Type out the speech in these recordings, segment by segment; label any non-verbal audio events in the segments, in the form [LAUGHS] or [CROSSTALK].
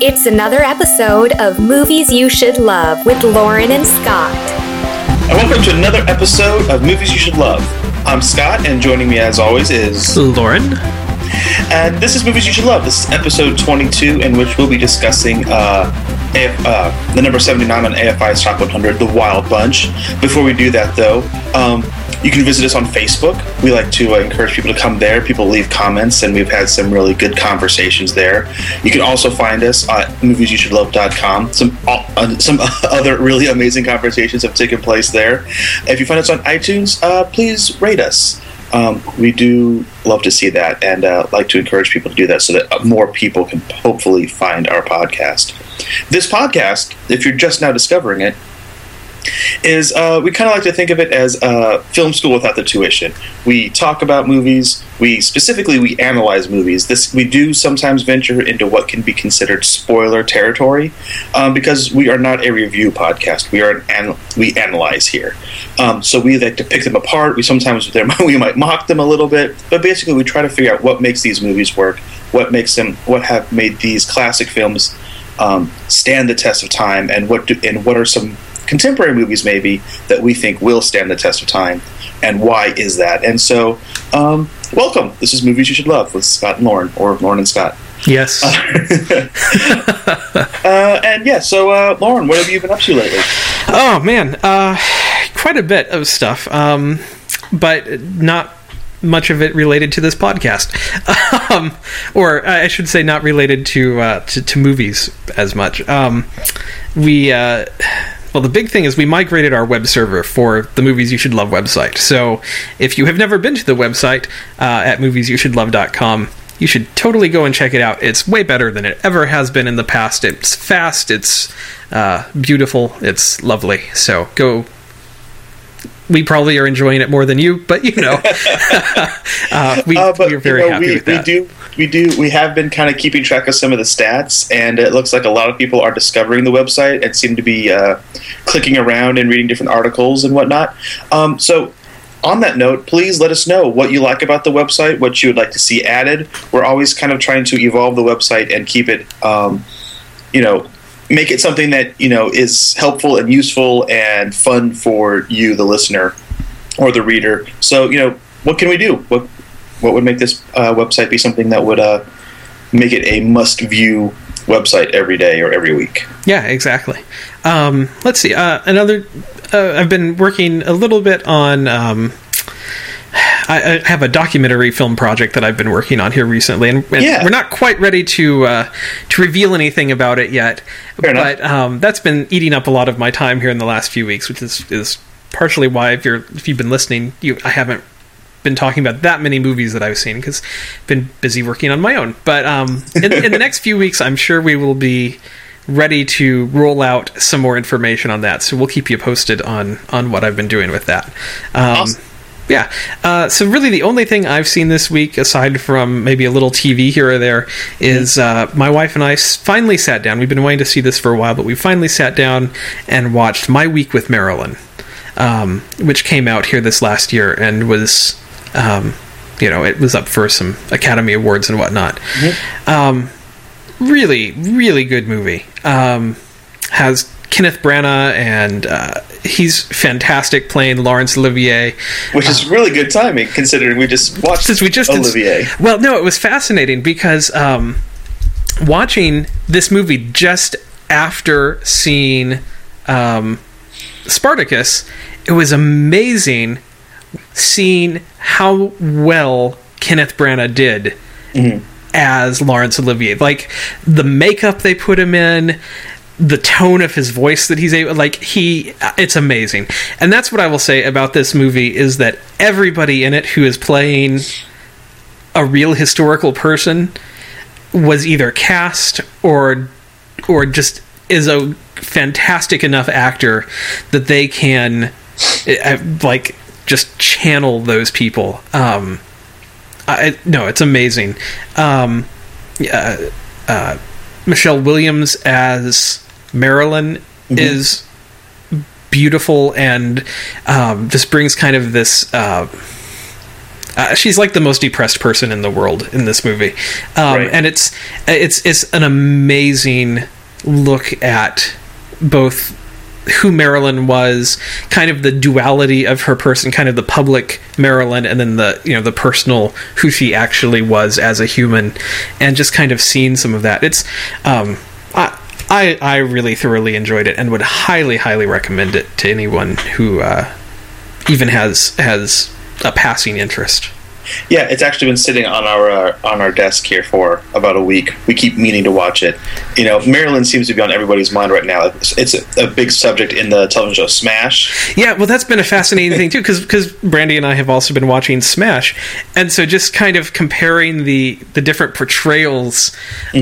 It's another episode of Movies You Should Love with Lauren and Scott. And welcome to another episode of Movies You Should Love. I'm Scott, and joining me as always is Lauren. And this is Movies You Should Love. This is episode 22, in which we'll be discussing uh, AF, uh, the number 79 on AFI's Top 100, The Wild Bunch. Before we do that, though, um, you can visit us on Facebook. We like to uh, encourage people to come there. People leave comments, and we've had some really good conversations there. You can also find us at moviesyoushouldlove.com. Some uh, [LAUGHS] some other really amazing conversations have taken place there. If you find us on iTunes, uh, please rate us. Um, we do love to see that and uh, like to encourage people to do that so that more people can hopefully find our podcast. This podcast, if you're just now discovering it, is uh, we kind of like to think of it as a film school without the tuition. We talk about movies. We specifically we analyze movies. This we do sometimes venture into what can be considered spoiler territory um, because we are not a review podcast. We are an, we analyze here. Um, so we like to pick them apart. We sometimes [LAUGHS] we might mock them a little bit, but basically we try to figure out what makes these movies work, what makes them, what have made these classic films um, stand the test of time, and what do, and what are some contemporary movies maybe that we think will stand the test of time and why is that? And so um, welcome. This is movies you should love with scott and lauren or lauren and scott. Yes. [LAUGHS] Uh, and yeah so uh, lauren what have you been up to lately? Oh man uh, quite a bit of stuff um, but not much of it related to this podcast, [LAUGHS] um, or I should say, not related to uh, to, to, movies as much. Um, we uh, well, the big thing is we migrated our web server for the Movies You Should Love website. So if you have never been to the website uh, at moviesyoushouldlove.com, you should totally go and check it out. It's way better than it ever has been in the past. It's fast, it's uh, beautiful, it's lovely. So go we probably are enjoying it more than you, but you know, [LAUGHS] uh, we, uh, but, we're very you know, happy we, with that. We do, we do, we have been kind of keeping track of some of the stats, and it looks like a lot of people are discovering the website and seem to be uh, clicking around and reading different articles and whatnot. Um, so, on that note, please let us know what you like about the website, what you would like to see added. We're always kind of trying to evolve the website and keep it, um, you know, make it something that you know is helpful and useful and fun for you, the listener or the reader. So you know, what can we do? What what would make this uh, website be something that would uh, make it a must view website every day or every week? Yeah, exactly. Um, let's see. Uh, another. Uh, I've been working a little bit on. Um, I, I, have a documentary film project that I've been working on here recently, and, and yeah. we're not quite ready to uh, to reveal anything about it yet. Fair but um, that's been eating up a lot of my time here in the last few weeks, which is is partially why if you're if you've been listening, you I haven't been talking about that many movies that I've seen because I've been busy working on my own. But um, in, in the next few weeks, I'm sure we will be ready to roll out some more information on that. So we'll keep you posted on on what I've been doing with that. Um, awesome yeah. Uh, so really, the only thing I've seen this week, aside from maybe a little TV here or there, is uh, my wife and I finally sat down. We've been waiting to see this for a while, but we finally sat down and watched My Week with Marilyn, um, which came out here this last year and was, um, you know, it was up for some Academy Awards and whatnot. Mm-hmm. Um, really, really good movie. Um, has Kenneth Branagh, and uh, he's fantastic playing Laurence Olivier, which is uh, really good timing considering we just watched since we just Olivier. Ins- well, no, it was fascinating because um, watching this movie just after seeing um, Spartacus, it was amazing seeing how well Kenneth Branagh did. Mm-hmm as Laurence Olivier. Like the makeup they put him in, the tone of his voice that he's able like he it's amazing and that's what i will say about this movie is that everybody in it who is playing a real historical person was either cast or or just is a fantastic enough actor that they can eh, like just channel those people um I, no it's amazing um uh, uh Michelle Williams as Marilyn mm-hmm. is beautiful and um, just brings kind of this. Uh, uh, she's like the most depressed person in the world in this movie, um, Right. and it's it's it's an amazing look at both who Marilyn was, kind of the duality of her person, kind of the public Marilyn, and then the you know the personal who she actually was as a human, and just kind of seeing some of that. It's um, I, I I really thoroughly enjoyed it and would highly highly recommend it to anyone who uh, even has has a passing interest. Yeah, it's actually been sitting on our uh, on our desk here for about a week. We keep meaning to watch it. You know, Marilyn seems to be on everybody's mind right now. It's, it's a, a big subject in the television show Smash. Yeah, well, that's been a fascinating thing too, because because Brandy and I have also been watching Smash, and so just kind of comparing the the different portrayals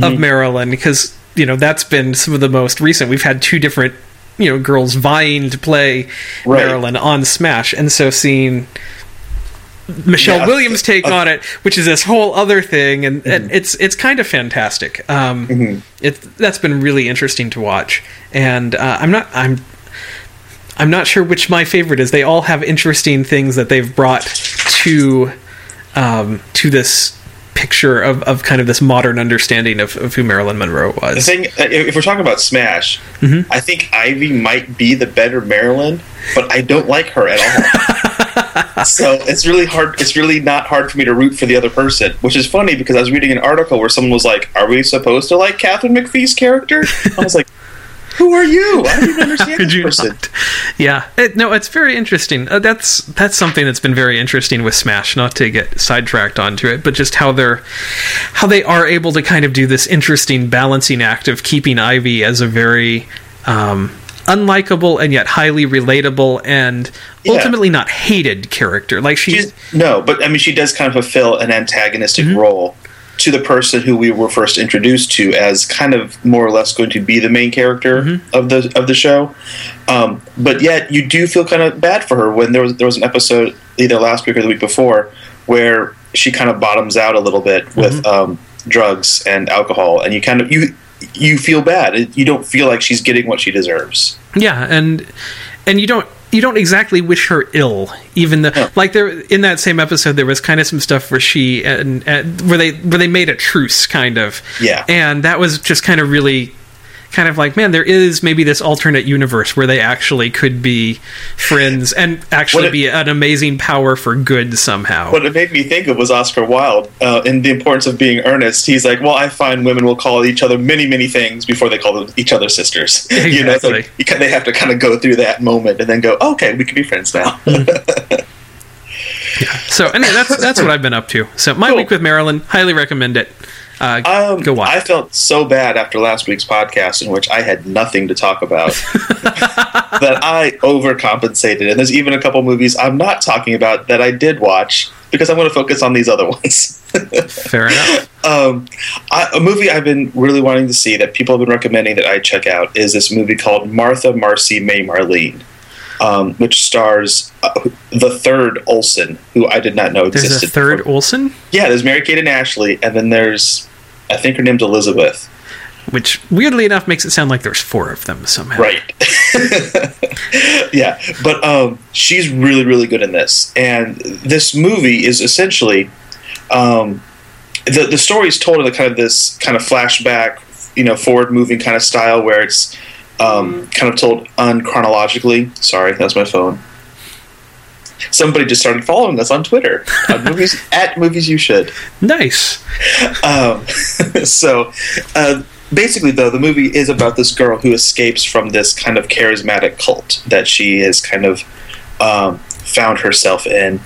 of Marilyn, because you know that's been some of the most recent. We've had two different you know girls vying to play Right. Marilyn on Smash, and so seeing. Michelle Yeah. Williams' take Uh, on it, which is this whole other thing, and, and it's it's kind of fantastic. Um, it that's been really interesting to watch, and uh, I'm not I'm I'm not sure which my favorite is. They all have interesting things that they've brought to um, to this picture of, of kind of this modern understanding of, of who Marilyn Monroe was. The thing, uh, if we're talking about Smash, I think Ivy might be the better Marilyn, but I don't like her at all. [LAUGHS] so it's really hard. It's really not hard for me to root for the other person, which is funny because I was reading an article where someone was like, "Are we supposed to like Katharine McPhee's character?" I was like, [LAUGHS] "Who are you? I don't even understand this person." not? Yeah, it, no, it's very interesting. Uh, that's that's something that's been very interesting with Smash. Not to get sidetracked onto it, but just how they're how they are able to kind of do this interesting balancing act of keeping Ivy as a very um, unlikable and yet highly relatable and Yeah. ultimately not hated character. Like she's, She's no, but I mean, she does kind of fulfill an antagonistic Mm-hmm. role to the person who we were first introduced to as kind of more or less going to be the main character Mm-hmm. of the of the show. Um, but yet, you do feel kind of bad for her when there was there was an episode either last week or the week before where she kind of bottoms out a little bit with Mm-hmm. um, drugs and alcohol, and you kind of you you feel bad. You don't feel like she's getting what she deserves. Yeah, and and you don't you don't exactly wish her ill, even though No. like there in that same episode there was kind of some stuff where she and, and where they where they made a truce kind of Yeah. and that was just kind of really kind of like man there is maybe this alternate universe where they actually could be friends and actually it- be an amazing power for good somehow. What it made me think of was Oscar Wilde uh, in The Importance of Being Earnest. He's like, well, I find women will call each other many, many things before they call them each other sisters. [LAUGHS] you know, like you they have to kind of go through that moment and then go, okay, we can be friends now. [LAUGHS] so anyway, that's that's what I've been up to. So my Cool. week with Marilyn, highly recommend it. Uh, Um, go watch. I felt so bad after last week's podcast in which I had nothing to talk about [LAUGHS] that I overcompensated. And there's even a couple movies I'm not talking about that I did watch because I'm going to focus on these other [LAUGHS] ones. Fair enough. um, I, a movie I've been really wanting to see that people have been recommending that I check out is this movie called Martha, Marcy, May, Marlene, um, which stars uh, the third Olsen, who I did not know There's existed. a third before. Olsen. Yeah, there's Mary Kate and Ashley, and then there's, I think her name's Elizabeth. which weirdly enough makes it sound like there's four of them somehow. Right. [LAUGHS] yeah, but um, she's really, really good in this. And this movie is essentially um, the the story is told in a kind of this kind of flashback, you know, forward moving kind of style where it's um, kind of told unchronologically. Sorry, that's my phone. Somebody just started following us on Twitter on [LAUGHS] movies at movies you should. Nice. Um, [LAUGHS] so, uh, basically, though, the movie is about this girl who escapes from this kind of charismatic cult that she has kind of um, found herself in,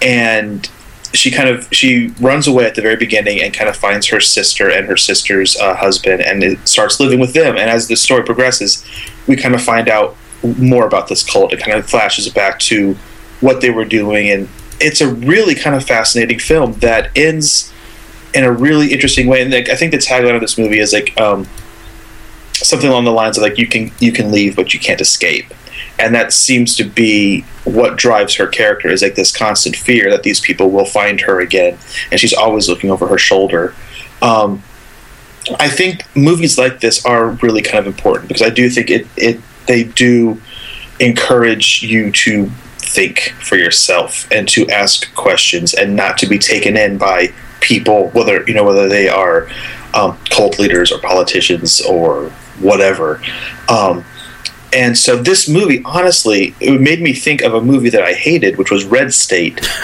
and she kind of she runs away at the very beginning and kind of finds her sister and her sister's uh, husband and it starts living with them. And as the story progresses, we kind of find out more about this cult. It kind of flashes back to what they were doing, and it's a really kind of fascinating film that ends in a really interesting way. And like, I think the tagline of this movie is like um, something along the lines of like you can you can leave but you can't escape. And that seems to be what drives her character is like this constant fear that these people will find her again, and she's always looking over her shoulder. Um, I think movies like this are really kind of important because I do think it, it they do encourage you to think for yourself and to ask questions and not to be taken in by people, whether you know whether they are um, cult leaders or politicians or whatever. Um, and so this movie, honestly, it made me think of a movie that I hated, which was Red State. [LAUGHS]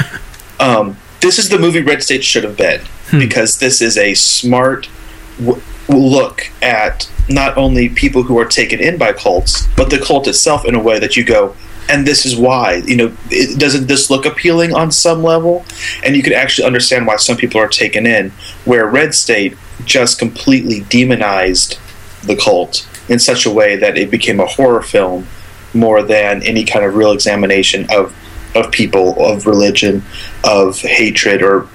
Um, this is the movie Red State should have been because this is a smart w- look at not only people who are taken in by cults, but the cult itself in a way that you go, and this is why. You know, it, doesn't this look appealing on some level? And you can actually understand why some people are taken in. Where Red State just completely demonized the cult in such a way that it became a horror film more than any kind of real examination of of people, of religion, of hatred, or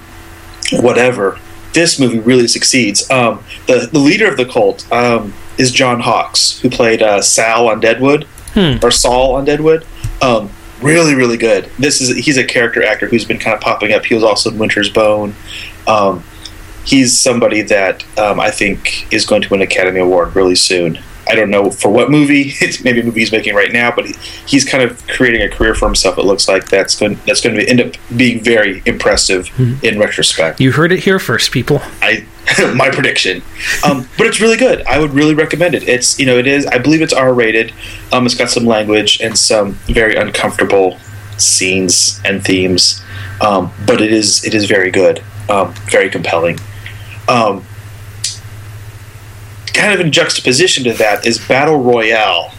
whatever. This movie really succeeds. Um, the the leader of the cult um, is John Hawkes, who played uh, Sal on Deadwood or Saul on Deadwood. Um, really, really good. This is he's a character actor who's been kind of popping up. He was also in Winter's Bone. Um, he's somebody that um, I think is going to win an Academy Award really soon. I don't know for what movie. [LAUGHS] It's maybe a movie he's making right now, but he, he's kind of creating a career for himself. It looks like that's going that's going to end up being very impressive in retrospect. You heard it here first, people. I [LAUGHS] my prediction, um, but it's really good. I would really recommend it. It's you know it is. I believe it's R rated. Um, it's got some language and some very uncomfortable scenes and themes, um, but it is it is very good, um, very compelling. Kind of in juxtaposition to that is Battle Royale,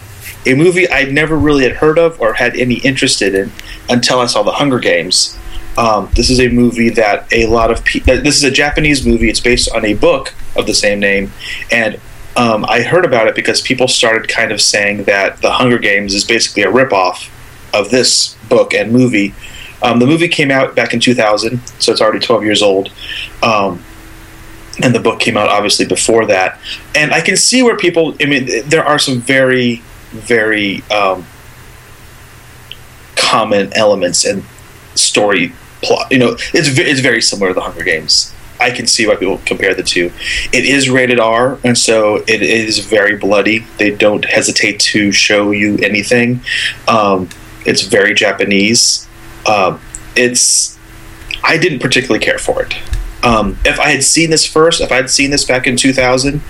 a movie I never really had heard of or had any interest in until I saw The Hunger Games. Um, this is a movie that a lot of people. This is a Japanese movie. It's based on a book of the same name, and um, I heard about it because people started kind of saying that The Hunger Games is basically a ripoff of this book and movie. Um, the movie came out back in 2000, so it's already 12 years old. Um, and the book came out obviously before that. And I can see where people. I mean, there are some very, very um, common elements and story plot. You know, it's it's very similar to the Hunger Games. I can see why people compare the two. It is rated R, and so it is very bloody. They don't hesitate to show you anything. Um, it's very Japanese. Um, it's. I didn't particularly care for it. Um, if I had seen this first, if I had seen this back in 2000,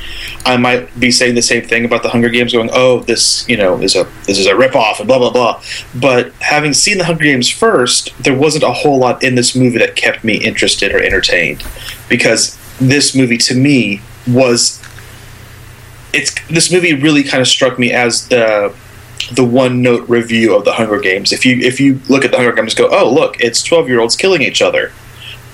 I might be saying the same thing about the Hunger Games, going, "Oh, this, you know, is a this is a ripoff," and blah blah blah. But having seen the Hunger Games first, there wasn't a whole lot in this movie that kept me interested or entertained, because this movie to me was it's this movie really kind of struck me as the the one note review of the Hunger Games. If you if you look at the Hunger Games, go, "Oh, look, it's 12 year olds killing each other."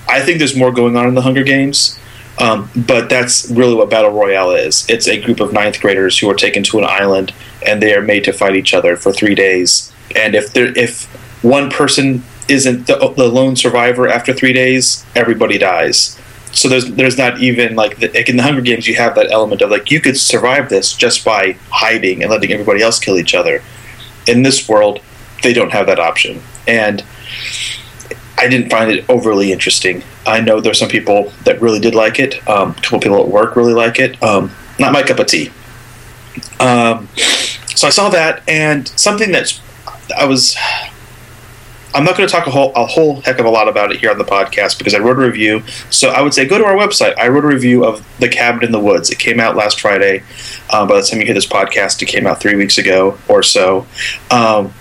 I think there's more going on in the Hunger Games, um, but that's really what Battle Royale is. It's a group of ninth graders who are taken to an island and they are made to fight each other for three days. And if there, if one person isn't the, the lone survivor after three days, everybody dies. So there's there's not even like, the, like in the Hunger Games, you have that element of like you could survive this just by hiding and letting everybody else kill each other. In this world, they don't have that option, and I didn't find it overly interesting. I know there's some people that really did like it. Um, a couple people at work really like it. Um, not my cup of tea. Um, so I saw that, and something that's I was. I'm not going to talk a whole a whole heck of a lot about it here on the podcast because I wrote a review. So I would say go to our website. I wrote a review of The Cabin in the Woods. It came out last Friday. Um, by the time you hear this podcast, it came out three weeks ago or so. Um,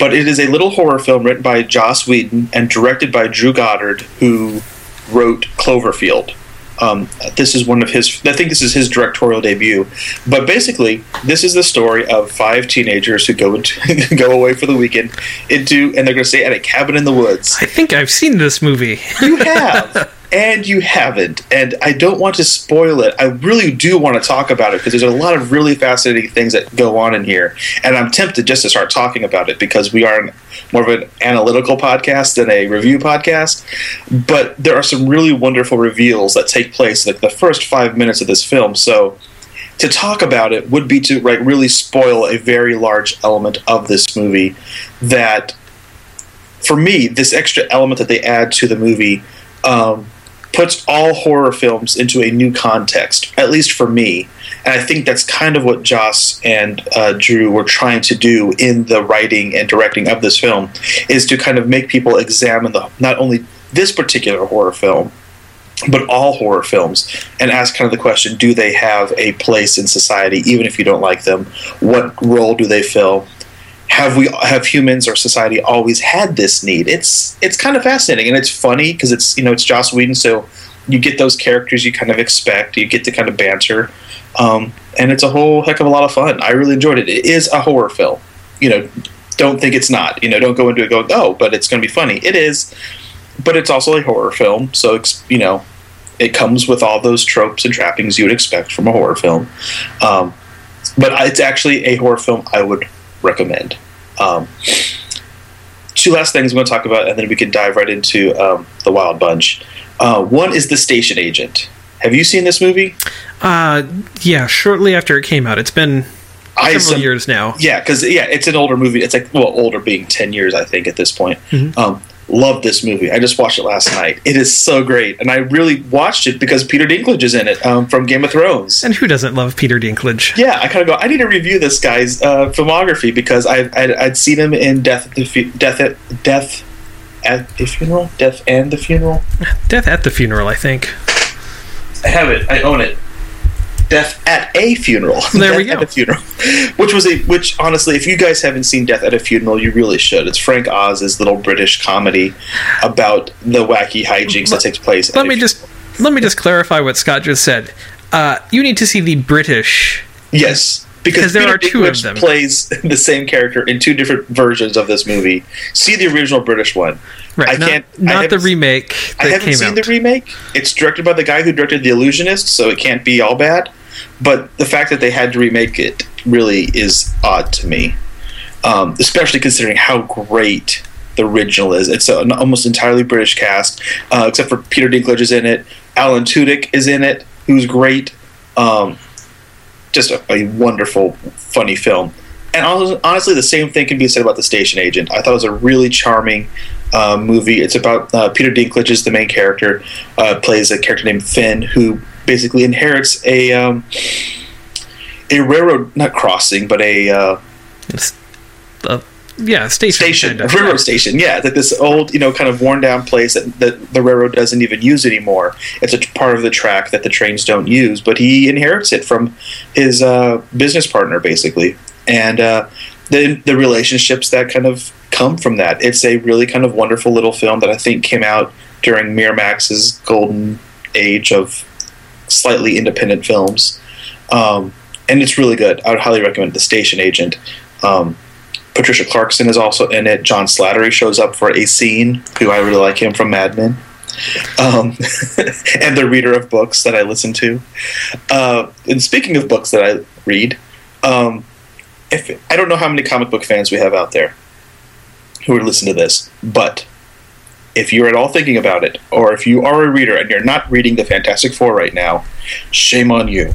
but it is a little horror film written by Joss Whedon and directed by Drew Goddard, who wrote Cloverfield. Um, this is one of his. I think this is his directorial debut. But basically, this is the story of five teenagers who go into [LAUGHS] go away for the weekend into, and they're going to stay at a cabin in the woods. I think I've seen this movie. You have. [LAUGHS] And you haven't, and I don't want to spoil it. I really do want to talk about it because there's a lot of really fascinating things that go on in here, and I'm tempted just to start talking about it because we are more of an analytical podcast than a review podcast. But there are some really wonderful reveals that take place like the first five minutes of this film. So to talk about it would be to like really spoil a very large element of this movie that for me this extra element that they add to the movie um, puts all horror films into a new context, at least for me. And I think that's kind of what Joss and uh, Drew were trying to do in the writing and directing of this film, is to kind of make people examine the not only this particular horror film, but all horror films and ask kind of the question do they have a place in society even if you don't like them what role do they fill have we have humans or society always had this need? It's it's kind of fascinating and it's funny because it's you know it's joss whedon so you get those characters you kind of expect you get the kind of banter um, and it's a whole heck of a lot of fun. I really enjoyed it. It is a horror film. You know don't think it's not. You know don't go into it going oh but it's going to be funny. It is but it's also a horror film, so it's, you know, it comes with all those tropes and trappings you would expect from a horror film. Um, but it's actually a horror film I would recommend. Um, two last things I'm going to talk about, and then we can dive right into um, the Wild Bunch. Uh, one is The Station Agent. Have you seen this movie? Uh, yeah, shortly after it came out. It's been I several some- years now. Yeah, because yeah, it's an older movie. It's like well, older being ten years, I think, at this point. Um, love this movie. I just watched it last night. It is so great, and I really watched it because Peter Dinklage is in it um, from Game of Thrones. And who doesn't love Peter Dinklage? Yeah, I kind of go. I need to review this guy's uh, filmography because I I'd, I'd seen him in Death at the Fu- Death at Death at the funeral, Death and the funeral. Death at the Funeral, I think. I have it. I own it. Death at a funeral. There Death we go. At a funeral, which was a which honestly, if you guys haven't seen Death at a Funeral, you really should. It's Frank Oz's little British comedy about the wacky hijinks that takes place. at Let me just let me just clarify what Scott just said. Uh, you need to see the British. yes. Because Because there Peter are two of them. plays [LAUGHS] the same character in two different versions of this movie. See the original British one. Right, I not, can't. I not the haven't- remake I haven't seen out. the remake. It's directed by the guy who directed The Illusionist, so it can't be all bad. But the fact that they had to remake it really is odd to me, um, especially considering how great the original is. It's an almost entirely British cast, uh, except for Peter Dinklage is in it. Alan Tudyk is in it, who's great. Um, just a, a wonderful, funny film. And hon- honestly, the same thing can be said about The Station Agent. I thought it was a really charming uh, movie. It's about uh, Peter Dinklage is the main character, uh, plays a character named Finn who basically inherits a um, a railroad not crossing, but a uh, uh, yeah, station. station, kind of. railroad station. Yeah, that this old, you know, kind of worn down place that, that the railroad doesn't even use anymore. It's a part of the track that the trains don't use, but he inherits it from his uh, business partner, basically, and uh, the the relationships that kind of come from that. It's a really kind of wonderful little film that I think came out during Miramax's golden age of slightly independent films, um, and it's really good. I would highly recommend The Station Agent. Um, Patricia Clarkson is also in it. John Slattery shows up for a scene, who I really like him from Mad Men. Um, [LAUGHS] and the reader of books that I listen to. Uh, and speaking of books that I read, um, if I don't know how many comic book fans we have out there who would listen to this, but if you're at all thinking about it, or if you are a reader and you're not reading the Fantastic Four right now, shame on you.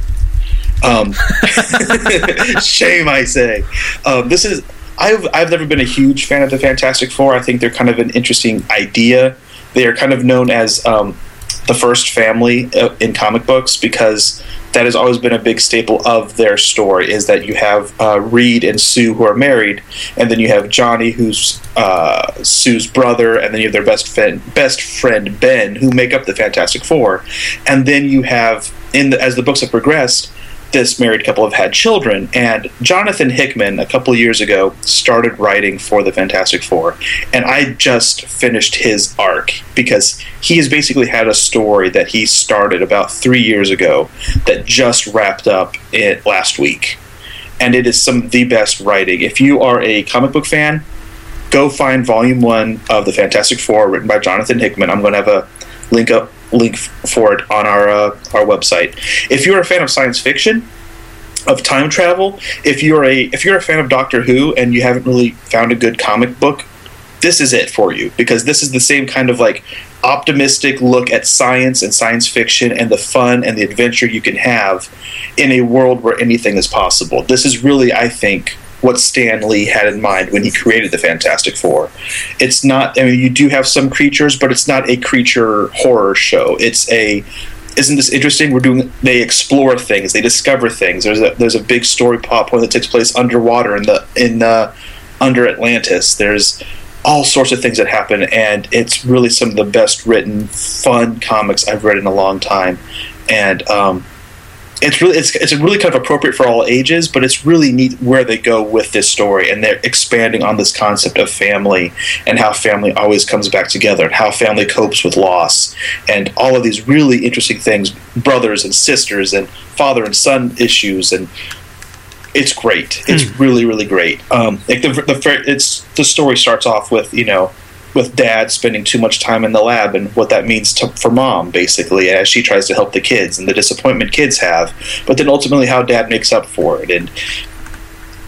Um, [LAUGHS] shame, I say. Um, this is I've I've never been a huge fan of the Fantastic Four. I think they're kind of an interesting idea. They are kind of known as um, the first family uh, in comic books because that has always been a big staple of their story. Is that you have uh, Reed and Sue who are married, and then you have Johnny who's uh, Sue's brother, and then you have their best friend best friend Ben who make up the Fantastic Four, and then you have in the, as the books have progressed this married couple have had children, and Jonathan Hickman a couple years ago started writing for the Fantastic Four, and I just finished his arc because he has basically had a story that he started about three years ago that just wrapped up it last week, and it is some of the best writing. If you are a comic book fan, go find Volume One of the Fantastic Four, written by Jonathan Hickman. I'm going to have a link up link for it on our uh, our website. If you're a fan of science fiction, of time travel, if you're a if you're a fan of Doctor Who and you haven't really found a good comic book, this is it for you because this is the same kind of like optimistic look at science and science fiction and the fun and the adventure you can have in a world where anything is possible. This is really, I think, what Stan Lee had in mind when he created the Fantastic Four. It's not. I mean, you do have some creatures, but it's not a creature horror show. It's a isn't this interesting? We're doing. They explore things. They discover things. There's a there's a big story plot point that takes place underwater in the in uh, under Atlantis. There's all sorts of things that happen, and it's really some of the best written, fun comics I've read in a long time. And um, it's really it's it's really kind of appropriate for all ages, but it's really neat where they go with this story, and they're expanding on this concept of family and how family always comes back together, and how family copes with loss, and all of these really interesting things, brothers and sisters, and father and son issues, and it's great. It's really really great. Um, like the, the it's the story starts off with you know with dad spending too much time in the lab and what that means to, for mom basically as she tries to help the kids and the disappointment kids have but then ultimately how dad makes up for it and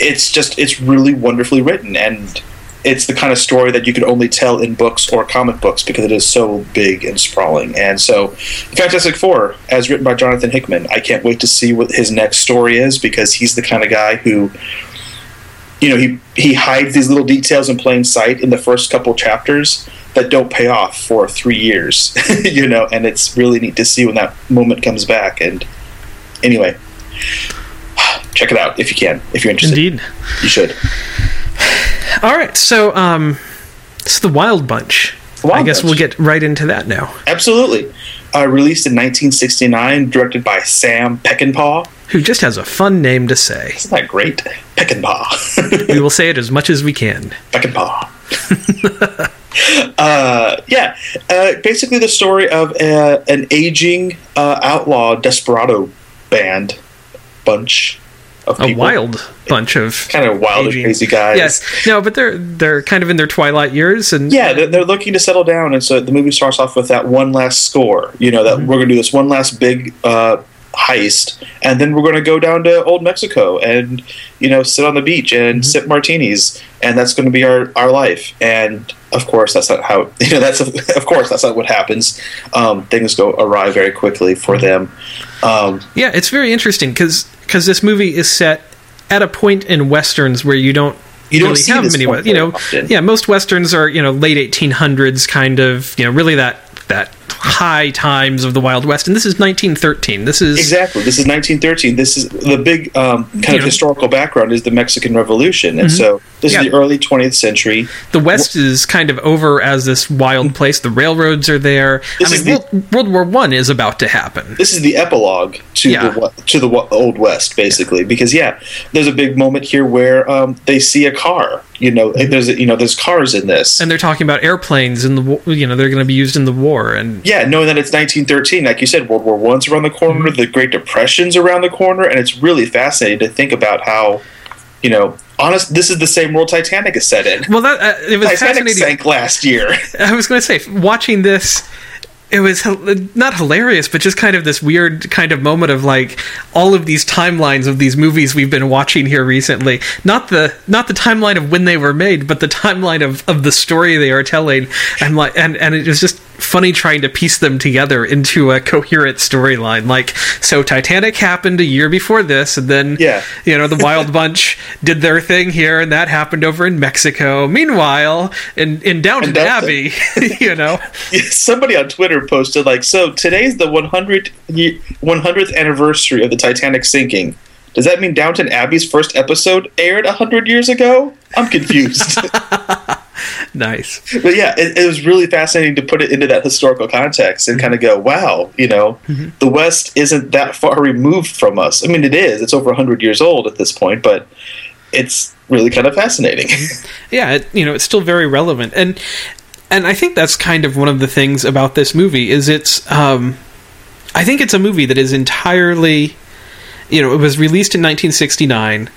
it's just it's really wonderfully written and it's the kind of story that you could only tell in books or comic books because it is so big and sprawling. And so, Fantastic Four, as written by Jonathan Hickman, I can't wait to see what his next story is because he's the kind of guy who you know he he hides these little details in plain sight in the first couple chapters that don't pay off for three years [LAUGHS] you know and it's really neat to see when that moment comes back and anyway check it out if you can if you're interested Indeed. you should All right, so um, it's the Wild Bunch. Wild I guess Bunch. we'll get right into that now. absolutely uh, released in 1969 directed by sam peckinpah Who just has a fun name to say. isn't that great peckinpah [LAUGHS] We will say it as much as we can. Peckinpah. [LAUGHS] uh, yeah, uh, basically the story of uh, an aging uh, outlaw desperado band bunch of A wild bunch of kind of wild aging- crazy guys. Yes, no, but they're they're kind of in their twilight years, and Yeah, they're, they're looking to settle down, and so the movie starts off with that one last score. You know that we're going to do this one last big uh, heist, and then we're going to go down to Old Mexico and you know sit on the beach and sip martinis, and that's going to be our our life. And of course, that's not how [LAUGHS] you know. That's of course that's not what happens. Um, things go awry very quickly for them. Um, Yeah, it's very interesting because this movie is set at a point in westerns where you don't You don't really see have this many. we- You know, often. yeah, most westerns are you know late 1800s kind of you know really that that high times of the Wild West, and this is 1913. This is Exactly. This is 1913. This is the big um, kind of know. historical background is the Mexican Revolution, and so this Yeah. is the early 20th century. the West is kind of over as this wild place. The railroads are there. This I is mean, the- World, World War One is about to happen. This is the epilogue to Yeah. the to the old West, basically, because yeah, there's a big moment here where um, they see a car. You know, there's you know there's cars in this, Mm-hmm. and they're talking about airplanes in the you know they're going to be used in the war and yeah, knowing that it's 1913, like you said, World War One's around the corner, Mm-hmm. the Great Depression's around the corner, and it's really fascinating to think about how, you know, honest, this is the same world Titanic is set in. well that uh, it was Titanic sank last year. [LAUGHS] I was going to say, watching this, it was not hilarious, but just kind of this weird kind of moment of like all of these timelines of these movies we've been watching here recently. Not the not the timeline of when they were made, but the timeline of, of the story they are telling. And like, and and it was just funny trying to piece them together into a coherent storyline. Like, so Titanic happened a year before this, and then Yeah. you know the Wild [LAUGHS] Bunch did their thing here, and that happened over in Mexico. Meanwhile, in in Downton Abbey, [LAUGHS] you know. [LAUGHS] somebody on Twitter posted like, "So today's the 100 100th anniversary of the Titanic sinking. Does that mean Downton Abbey's first episode aired 100 years ago? I'm confused." [LAUGHS] Nice. but yeah, it, it was really fascinating to put it into that historical context and kind of mm-hmm. go, "Wow, you know, mm-hmm. the West isn't that far removed from us. I mean, it is. It's over 100 years old at this point, but it's really kind of fascinating." Mm-hmm. Yeah, it, you know, it's still very relevant, and and I think that's kind of one of the things about this movie is it's. Um, I think it's a movie that is entirely, you know, it was released in 1969,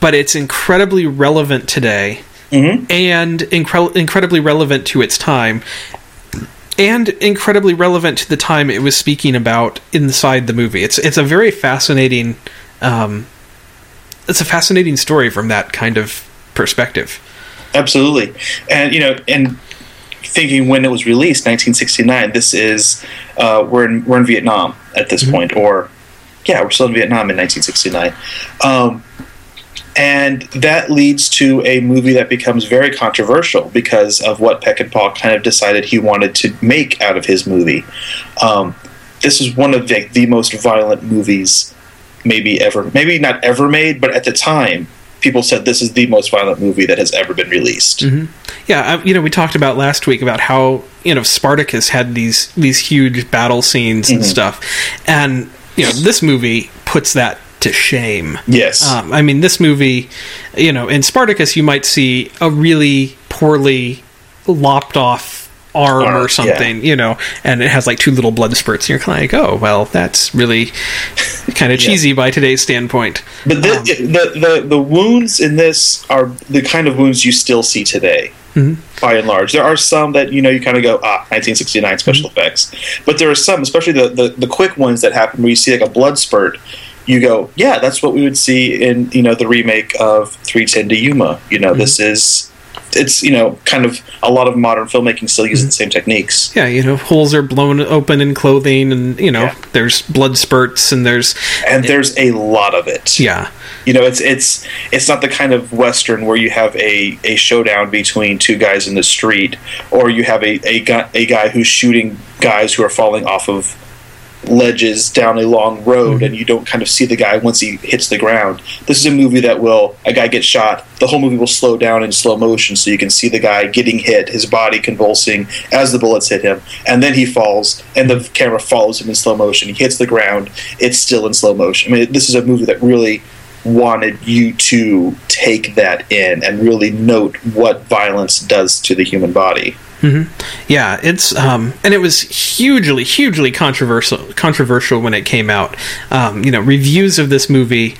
but it's incredibly relevant today, and incre- incredibly relevant to its time. And incredibly relevant to the time it was speaking about inside the movie. It's it's a very fascinating um, it's a fascinating story from that kind of perspective. Absolutely, and you know, and thinking when it was released, 1969. This is uh, we're in we're in Vietnam at this point, or yeah, we're still in Vietnam in 1969. Um, and that leads to a movie that becomes very controversial because of what Peckinpah kind of decided he wanted to make out of his movie. Um, this is one of the, the most violent movies maybe ever, maybe not ever made, but at the time, people said this is the most violent movie that has ever been released. Mm-hmm. Yeah, I, you know, we talked about last week about how you know Spartacus had these these huge battle scenes and Mhm. stuff, and you know this movie puts that to shame. Yes. Um, I mean, this movie, you know, in Spartacus, you might see a really poorly lopped off arm Arm, or something, you know, and it has like two little blood spurts, and you're kind of like, oh, well, that's really [LAUGHS] kind of Yeah. cheesy by today's standpoint. But the, Um, the, the the wounds in this are the kind of wounds you still see today, Mhm. by and large. There are some that you know you kind of go ah 1969 special Mm-hmm. effects, but there are some, especially the, the the quick ones that happen where you see like a blood spurt. You go, yeah, that's what we would see in you know the remake of 310 to Yuma. You know, this Mm-hmm. is it's you know kind of a lot of modern filmmaking still uses the same techniques. Yeah, you know, holes are blown open in clothing, and you know, Yeah. there's blood spurts, and there's And there's a lot of it. yeah, you know it's it's it's not the kind of western where you have a, a showdown between two guys in the street or you have a, a, guy, a guy who's shooting guys who are falling off of ledges down a long road mm-hmm. and you don't kind of see the guy once he hits the ground. This is a movie that will a guy gets shot the whole movie will slow down in slow motion so you can see the guy getting hit his body convulsing as the bullets hit him and then he falls and the camera follows him in slow motion. He hits the ground it's still in slow motion. I mean this is a movie that really wanted you to take that in and really note what violence does to the human body. Yeah. It's um, and it was hugely, hugely controversial, controversial when it came out. Um, you know, reviews of this movie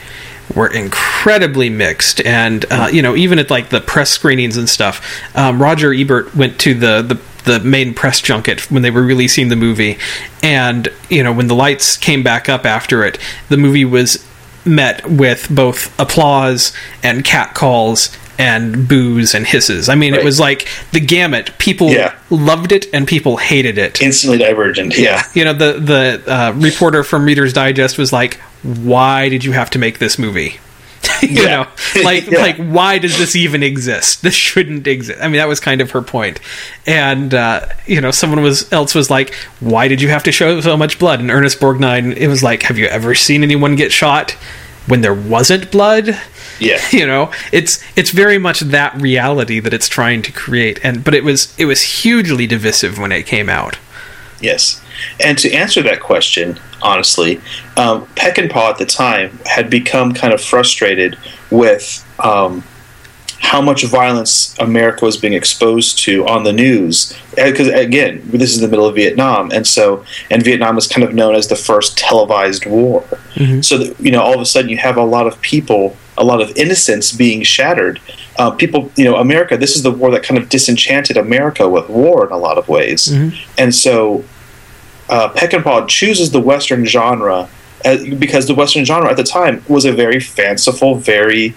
were incredibly mixed, and uh, you know, even at like the press screenings and stuff, um, Roger Ebert went to the the the main press junket when they were releasing the movie and you know when the lights came back up after it the movie was met with both applause and catcalls and boos and hisses. I mean, it was like the gamut. People Yeah. loved it and people hated it. Instantly divergent. Yeah. You know, the the uh, reporter from Reader's Digest was like, "Why did you have to make this movie?" [LAUGHS] you Yeah. know, [LAUGHS] like Yeah. like why does this even exist? This shouldn't exist. I mean, that was kind of her point. And uh, you know, someone was else was like, "Why did you have to show so much blood?" And Ernest Borgnine, it was like, "Have you ever seen anyone get shot when there wasn't blood?" Yeah. [LAUGHS] you know it's it's very much that reality that it's trying to create and but it was it was hugely divisive when it came out Yes. And to answer that question, honestly, um, Peckinpah at the time had become kind of frustrated with um, how much violence America was being exposed to on the news. Because, again, this is the middle of Vietnam. And so, and Vietnam is kind of known as the first televised war. So, that, you know, all of a sudden you have a lot of people, a lot of innocence being shattered. Uh, people, you know, America, this is the war that kind of disenchanted America with war in a lot of ways. And so, uh, Peckinpah chooses the Western genre as, because the Western genre at the time was a very fanciful, very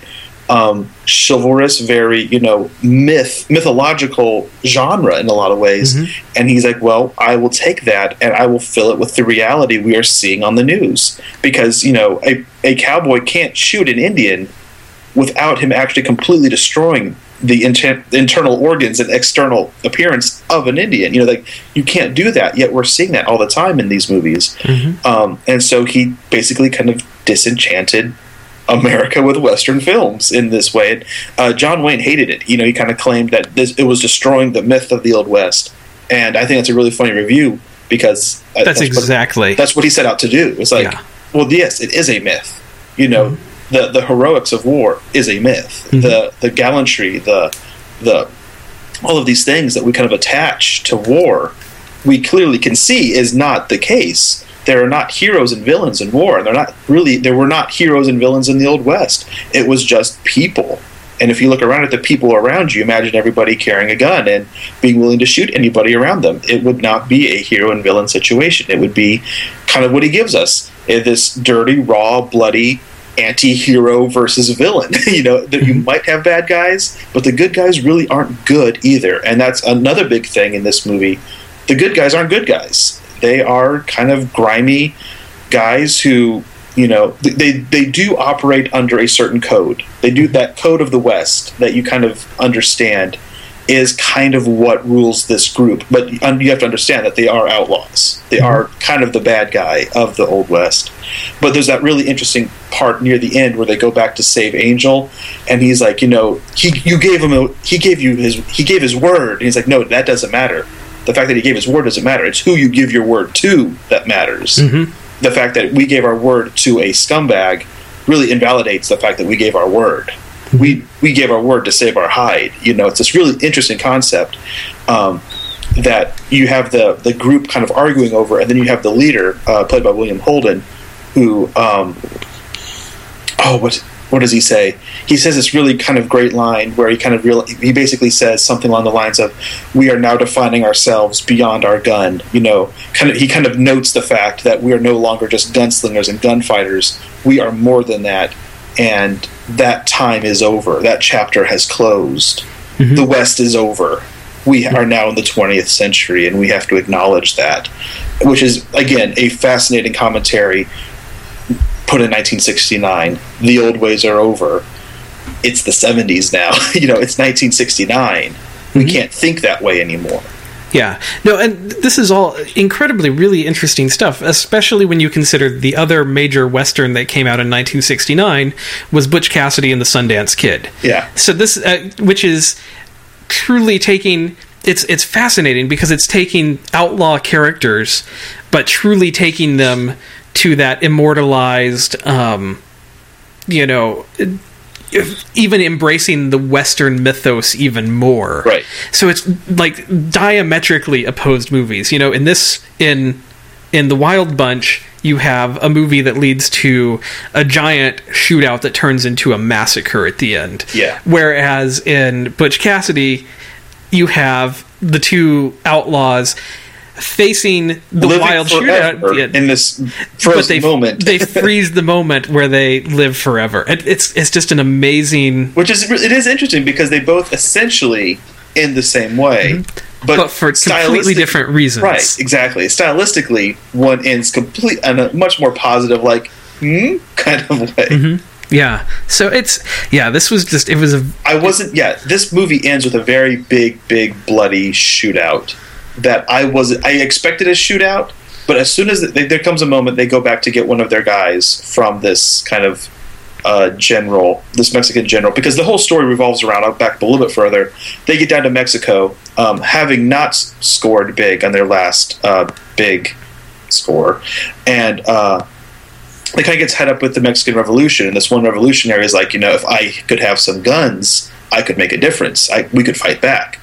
um, chivalrous, very you know myth mythological genre in a lot of ways. And he's like, well, I will take that and I will fill it with the reality we are seeing on the news because you know a, a cowboy can't shoot an Indian without him actually completely destroying the inter- internal organs and external appearance of an Indian. You know, like you can't do that. Yet we're seeing that all the time in these movies. Um, and so he basically kind of disenchanted America with Western films in this way. And, uh, John Wayne hated it. You know, he kind of claimed that this it was destroying the myth of the Old West. And I think that's a really funny review because uh, that's, what- exactly that's what he set out to do. It's like, Yeah. well, yes, it is a myth. You know, the the heroics of war is a myth. The the gallantry, the the all of these things that we kind of attach to war, we clearly can see is not the case. There are not heroes and villains in war. They're not really. There were not heroes and villains in the old west. It was just people. And if you look around at the people around you, imagine everybody carrying a gun and being willing to shoot anybody around them. It would not be a hero and villain situation. It would be kind of what he gives us eh, this dirty, raw, bloody anti-hero versus villain. [LAUGHS] you know, that you might have bad guys, but the good guys really aren't good either. And that's another big thing in this movie. The good guys aren't good guys. They are kind of grimy guys who you know they they do operate under a certain code. They do that code of the West that you kind of understand is kind of what rules this group. But you have to understand that they are outlaws. They mm-hmm. are kind of the bad guy of the Old West. But there's that really interesting part near the end where they go back to save Angel, and he's like, you know, he you gave him a he gave you his he gave his word. And he's like, no, that doesn't matter. The fact that he gave his word doesn't matter. It's who you give your word to that matters. The fact that we gave our word to a scumbag really invalidates the fact that we gave our word we we gave our word to save our hide. You know, it's this really interesting concept um, that you have the the group kind of arguing over, and then you have the leader, uh, played by William Holden, who um, oh what what does he say? He says this really kind of great line where he kind of real he basically says something along the lines of "We are now defining ourselves beyond our gun." You know, kind of he kind of notes the fact that we are no longer just gunslingers and gunfighters. We are more than that, and that time is over. That chapter has closed. Mm-hmm. The West is over. We are now in the 20th century, and we have to acknowledge that, which is again a fascinating commentary put in 1969. The old ways are over. It's the 70s now. [LAUGHS] you know, it's 1969. We can't think that way anymore. Yeah. No, and this is all incredibly really interesting stuff, especially when you consider the other major western that came out in 1969 was Butch Cassidy and the Sundance Kid. Yeah. So this uh, which is truly taking it's it's fascinating because it's taking outlaw characters but truly taking them to that immortalized um you know even embracing the western mythos even more Right. so it's like diametrically opposed movies you know in this in in the wild bunch you have a movie that leads to a giant shootout that turns into a massacre at the end Yeah. whereas in butch cassidy you have the two outlaws facing the Living wild shootout yeah, in this but frozen they moment. they [LAUGHS] freeze the moment where they live forever it, it's it's just an amazing which is it is interesting because they both essentially end the same way, but, Mm-hmm. but for completely different reasons Right, exactly. Stylistically, one ends complete and a much more positive, like hmm, kind of way. Mm-hmm. Yeah. So it's yeah. This was just it was a I wasn't. Yeah, this movie ends with a very big, big, bloody shootout. That I was. I expected a shootout, but as soon as they, there comes a moment, they go back to get one of their guys from this kind of uh, general, this Mexican general, because the whole story revolves around. I'll back up a little bit further. They get down to Mexico, um, having not scored big on their last uh, big score, and. Uh, they kind of gets head up with the Mexican Revolution, and this one revolutionary is like, you know, if I could have some guns, I could make a difference. I, we could fight back.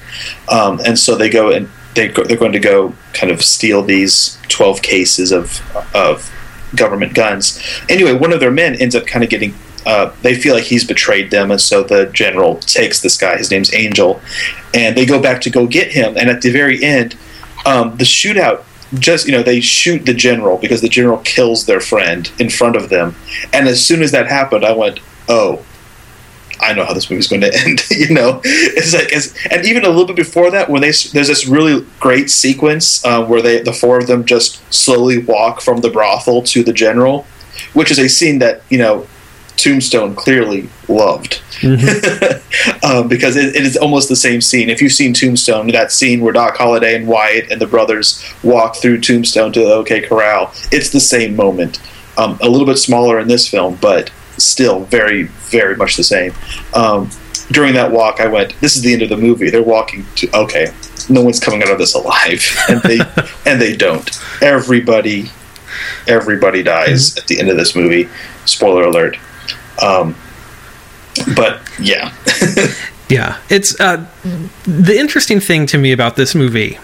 Um, and so they go and they they're going to go kind of steal these twelve cases of of government guns. Anyway, one of their men ends up kind of getting. Uh, they feel like he's betrayed them, and so the general takes this guy. His name's Angel, and they go back to go get him. And at the very end, um, the shootout just you know they shoot the general because the general kills their friend in front of them and as soon as that happened i went oh i know how this movie's going [LAUGHS] to end you know it's like it's, and even a little bit before that when they there's this really great sequence uh, where they the four of them just slowly walk from the brothel to the general which is a scene that you know tombstone clearly loved um, [LAUGHS] because it, it is almost the same scene. If you've seen Tombstone, that scene where Doc Holliday and Wyatt and the brothers walk through Tombstone to the OK Corral, it's the same moment. Um, a little bit smaller in this film, but still very, very much the same. Um, during that walk, I went, "This is the end of the movie." They're walking to okay, no one's coming out of this alive, [LAUGHS] and they [LAUGHS] and they don't. Everybody, everybody dies at the end of this movie. Spoiler alert. Um, but yeah, [LAUGHS] Yeah, it's uh, the interesting thing to me about this movie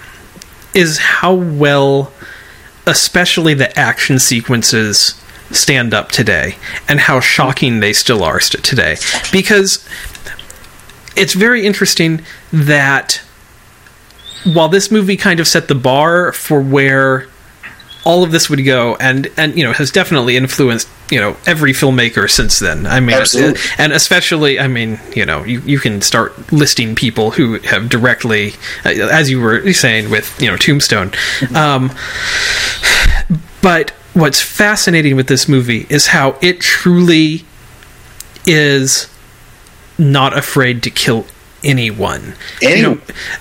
is how well, especially the action sequences, stand up today, and how shocking they still are st- today. Because it's very interesting that while this movie kind of set the bar for where all of this would go and and you know has definitely influenced you know every filmmaker since then i mean Absolutely. and especially i mean you know you, you can start listing people who have directly uh, as you were saying with you know tombstone um, but what's fascinating with this movie is how it truly is not afraid to kill anyone. Any- You know,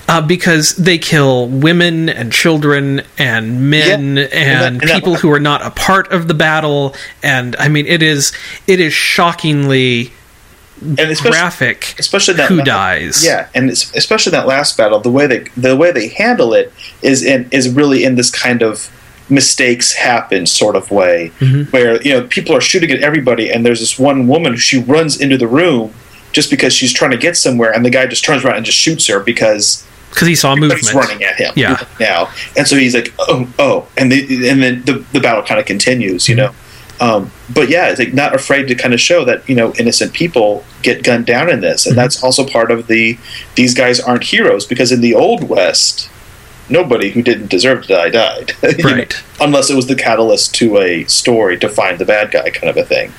uh, because they kill women and children and men Yeah. and, And that- and that- people who are not a part of the battle. And I mean, it is it is shockingly and especially graphic. especially that who dies. Yeah, and it's, especially that last battle, the way they the way they handle it is in is really in this kind of mistakes happen sort of way, Mm-hmm. where you know people are shooting at everybody, and there's this one woman she runs into the room just because she's trying to get somewhere, and the guy just turns around and just shoots her because because he saw movement. he's running at him. Yeah. now, and so he's like, oh, oh, and the, and then the the battle kind of continues, you Mm-hmm. know. Um, but yeah, it's like not afraid to kind of show that you know innocent people get gunned down in this, and Mm-hmm. that's also part of the these guys aren't heroes because in the old west, nobody who didn't deserve to die died, [LAUGHS] you know, unless it was the catalyst to a story to find the bad guy, kind of a thing.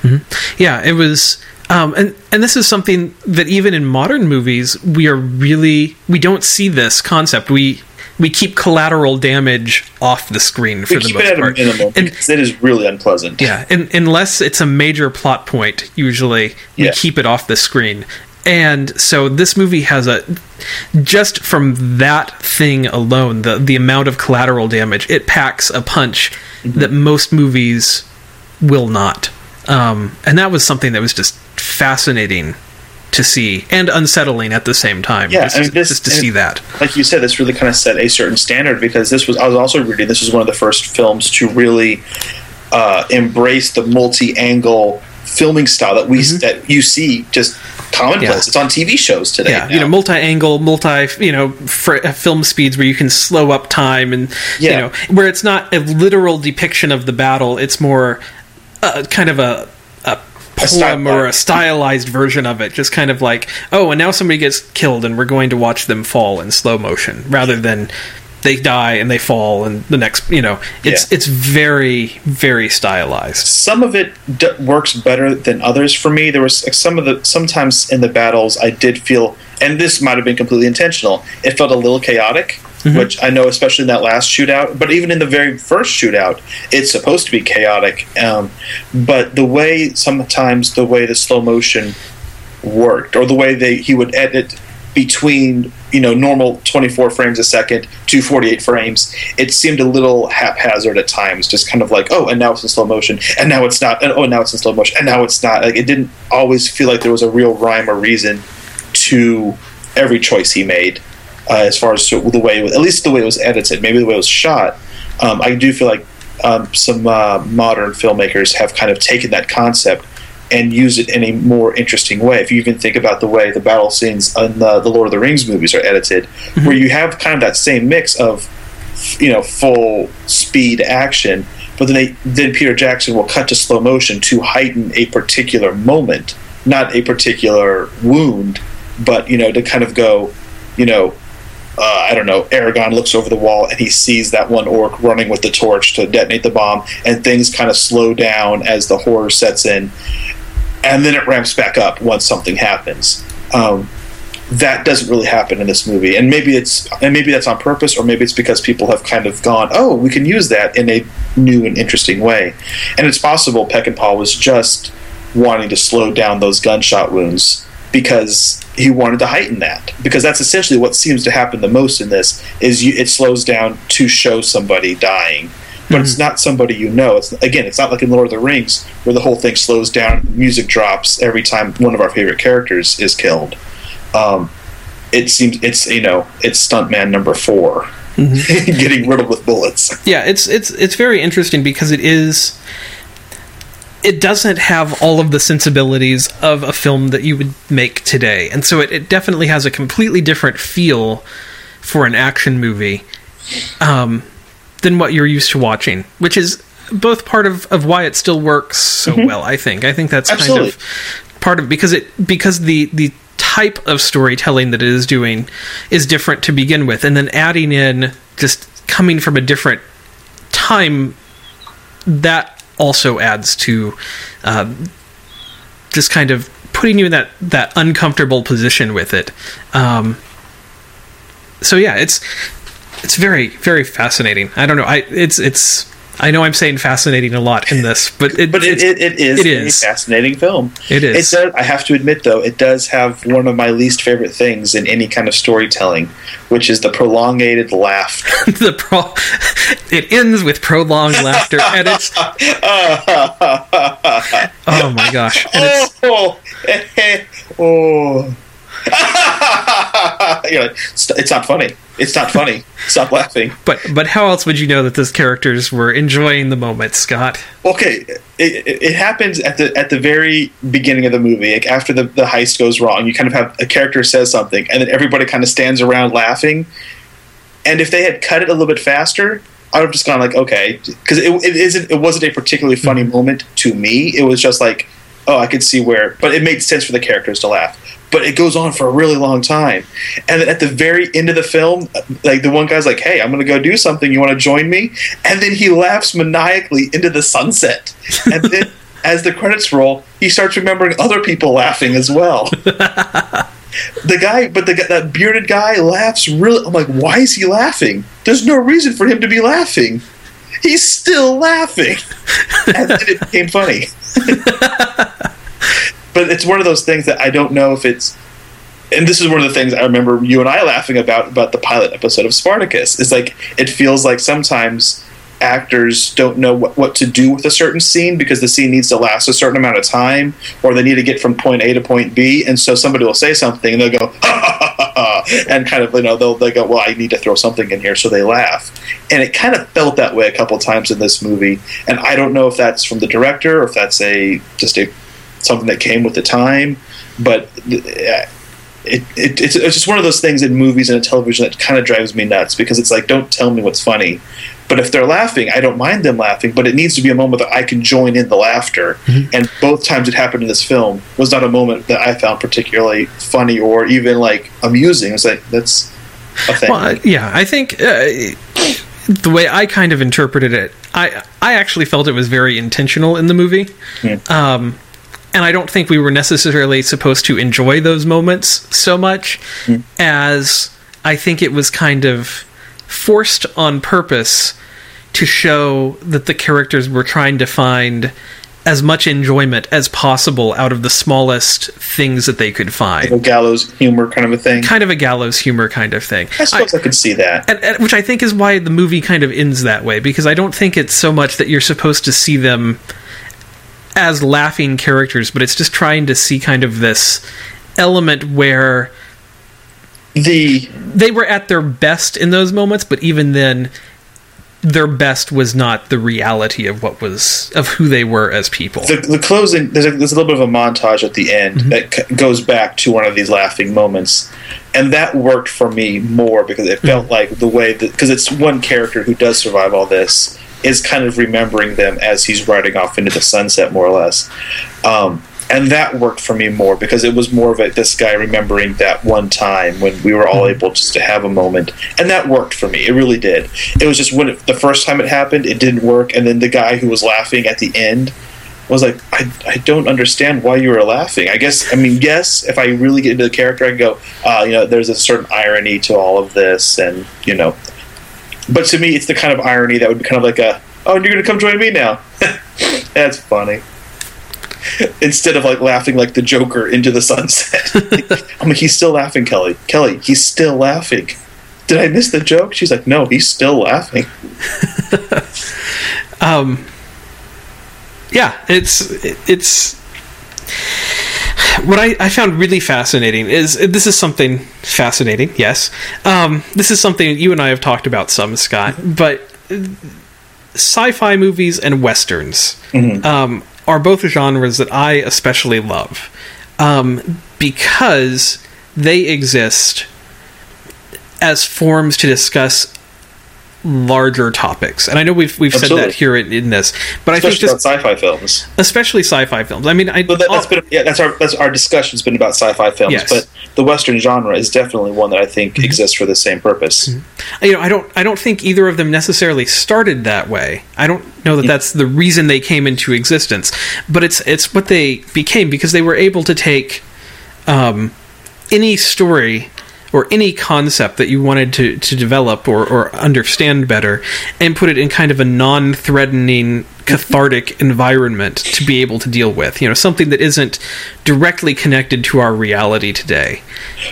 Yeah, it was. Um, and and this is something that even in modern movies we are really we don't see this concept. We we keep collateral damage off the screen for We the most it at a part. minimum And- it is really unpleasant. yeah, and, unless it's a major plot point, usually we Yeah. keep it off the screen. And so this movie has a just from that thing alone, the the amount of collateral damage, it packs a punch Mm-hmm. that most movies will not. Um, and that was something that was just fascinating to see and unsettling at the same time. Yeah, just, I mean, this- just to see that. like you said, this really kind of set a certain standard because this was I was also reading this was one of the first films to really uh, embrace the multi-angle filming style that we that you see just commonplace. Yeah. It's on TV shows today. Yeah, you know, multi-angle, multi, you know, uh, film speeds where you can slow up time, and you know, where it's not a literal depiction of the battle; it's more uh, kind of a a poem or a stylized version of it. Just kind of like, oh, and now somebody gets killed, and we're going to watch them fall in slow motion, rather than they die and they fall, and the next, you know, it's Yeah. it's very very stylized. some of it d- works better than others for me. There was like, some of the sometimes in the battles I did feel, and this might have been completely intentional. It felt a little chaotic, which I know, especially in that last shootout. But even in the very first shootout, it's supposed to be chaotic. Um, but the way sometimes the way the slow motion worked, or the way they he would edit between you know normal 24 frames a second to 48 frames it seemed a little haphazard at times just kind of like oh and now it's in slow motion and now it's not and oh now it's in slow motion and now it's not like it didn't always feel like there was a real rhyme or reason to every choice he made uh, as far as the way at least the way it was edited maybe the way it was shot. Um, i do feel like um, some uh, modern filmmakers have kind of taken that concept and use it in a more interesting way. If you even think about the way the battle scenes in the, the Lord of the Rings movies are edited, where you have kind of that same mix of, you know, full speed action, but then they, then Peter Jackson will cut to slow motion to heighten a particular moment, not a particular wound, but you know, to kind of go, you know, uh, I don't know, Aragorn looks over the wall and he sees that one orc running with the torch to detonate the bomb, and things kind of slow down as the horror sets in, and then it ramps back up once something happens. Um, that doesn't really happen in this movie, and maybe it's and maybe that's on purpose, or maybe it's because people have kind of gone, oh, we can use that in a new and interesting way, and it's possible Peckinpah was just wanting to slow down those gunshot wounds because he wanted to heighten that. Because that's essentially what seems to happen the most in this is you, it slows down to show somebody dying but it's not somebody you know. It's again it's not like in lord of the rings where the whole thing slows down music drops every time one of our favorite characters is killed. Um, it seems it's you know it's stuntman number 4 [LAUGHS] getting riddled with bullets. Yeah it's it's it's very interesting because it is it doesn't have all of the sensibilities of a film that you would make today. And so it, it definitely has a completely different feel for an action movie. Um, than what you're used to watching which is both part of, of why it still works so well i think. I think that's Absolutely. kind of part of because it because the the type of storytelling that it is doing is different to begin with and then adding in just coming from a different time that also adds to uh, just kind of putting you in that that uncomfortable position with it. Um, so yeah it's it's very very fascinating i don't know i it's it's I know I'm saying fascinating a lot in this, but it, but it, it, it is it a fascinating film. It is. It does, I have to admit, though, it does have one of my least favorite things in any kind of storytelling, which is the prolongated laugh. [LAUGHS] the pro. It ends with prolonged laughter, and it's [LAUGHS] oh my gosh, and it's oh, [LAUGHS] oh. You're like, it's not funny. It's not funny. Stop laughing. [LAUGHS] but but how else would you know that those characters were enjoying the moment, Scott? Okay, it, it, it happens at the at the very beginning of the movie, like after the, the heist goes wrong. You kind of have a character says something, and then everybody kind of stands around laughing. And if they had cut it a little bit faster, I would have just gone like, okay, because it, it isn't it wasn't a particularly funny mm-hmm. moment to me. It was just like, oh, I could see where, but it made sense for the characters to laugh. But it goes on for a really long time, and then at the very end of the film, like the one guy's like, "Hey, I'm gonna go do something. You want to join me?" And then he laughs maniacally into the sunset, and then [LAUGHS] as the credits roll, he starts remembering other people laughing as well. [LAUGHS] the guy, but the that bearded guy laughs really. I'm like, why is he laughing? There's no reason for him to be laughing. He's still laughing, [LAUGHS] and then it became funny. But it's one of those things that I don't know if it's. And this is one of the things I remember you and I laughing about about the pilot episode of Spartacus. It's like it feels like sometimes actors don't know what, what to do with a certain scene because the scene needs to last a certain amount of time or they need to get from point A to point B and so somebody will say something and they'll go [LAUGHS] ha, ha, ha, and kind of you know they'll, they'll go well I need to throw something in here so they laugh and it kind of felt that way a couple times in this movie and I don't know if that's from the director or if that's a just a something that came with the time but uh, it, it, it's, it's just one of those things in movies and in television that kind of drives me nuts because it's like don't tell me what's funny. But if they're laughing i don't mind them laughing but it needs to be a moment that i can join in the laughter. And both times it happened in this film was not a moment that i found particularly funny or even like amusing. It's like that's a thing. Well, yeah, I think uh, the way I kind of interpreted it, I I actually felt it was very intentional in the movie. Yeah. Um, and I don't think we were necessarily supposed to enjoy those moments so much mm. as I think it was kind of forced on purpose to show that the characters were trying to find as much enjoyment as possible out of the smallest things that they could find. a gallows humor kind of a thing Kind of a gallows humor kind of thing. i suppose i, could see that and, and- which I think is why the movie kind of ends that way because I don't think it's so much that you're supposed to see them as laughing characters, but it's just trying to see kind of this element where the they were at their best in those moments, but even then, their best was not the reality of what was of who they were as people. the, the closing there's a, there's a little bit of a montage at the end mm-hmm. that c- goes back to one of these laughing moments and that worked for me more because it mm-hmm. felt like the way that because it's one character who does survive all this is kind of remembering them as he's riding off into the sunset more or less. Um, and that worked for me more because it was more of a, this guy remembering that one time when we were all able just to have a moment. And that worked for me. It really did. It was just when it, the first time it happened it didn't work. And then the guy who was laughing at the end was like I, I don't understand why you were laughing. I guess i mean yes if i really get into the character i can go uh, you know there's a certain irony to all of this and you know but to me it's the kind of irony that would be kind of like a oh you're gonna come join me now [LAUGHS] that's funny [LAUGHS] instead of like laughing like the Joker into the sunset. [LAUGHS] I'm like, he's still laughing, Kelly. Kelly, he's still laughing. Did I miss the joke? She's like, no, he's still laughing. um yeah it's it's what I, I found really fascinating is this is something fascinating yes. Um, this is something you and i have talked about some scott but sci-fi movies and westerns um, are both genres that i especially love um, because they exist as forms to discuss larger topics and i know we've we've said that here in, in this but i think just sci-fi films. especially sci-fi films. I mean, I But that, that's been yeah, that's our that's our discussion's been about sci-fi films. Yes. Mm-hmm. But the Western genre is definitely one that I think exists for the same purpose. you know, I don't, I don't think either of them necessarily started that way. I don't know that that's the reason they came into existence, but it's it's what they became because they were able to take um, any story or any concept that you wanted to, to develop or, or understand better and put it in kind of a non threatening, cathartic environment to be able to deal with. You know, something that isn't directly connected to our reality today.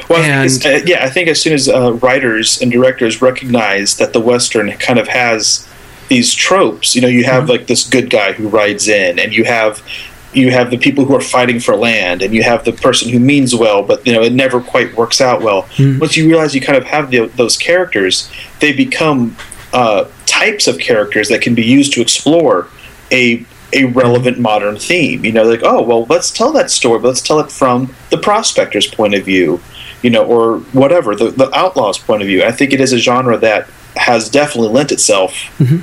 Well, and, I uh, yeah, I think as soon as uh, writers and directors recognize that the Western kind of has these tropes, you know, you have mm-hmm. like this good guy who rides in, and you have you have the people who are fighting for land and you have the person who means well but you know it never quite works out well mm. once you realize you kind of have the, those characters they become uh, types of characters that can be used to explore a a relevant modern theme you know like oh well let's tell that story but let's tell it from the prospector's point of view you know or whatever the, the outlaw's point of view i think it is a genre that has definitely lent itself mm-hmm.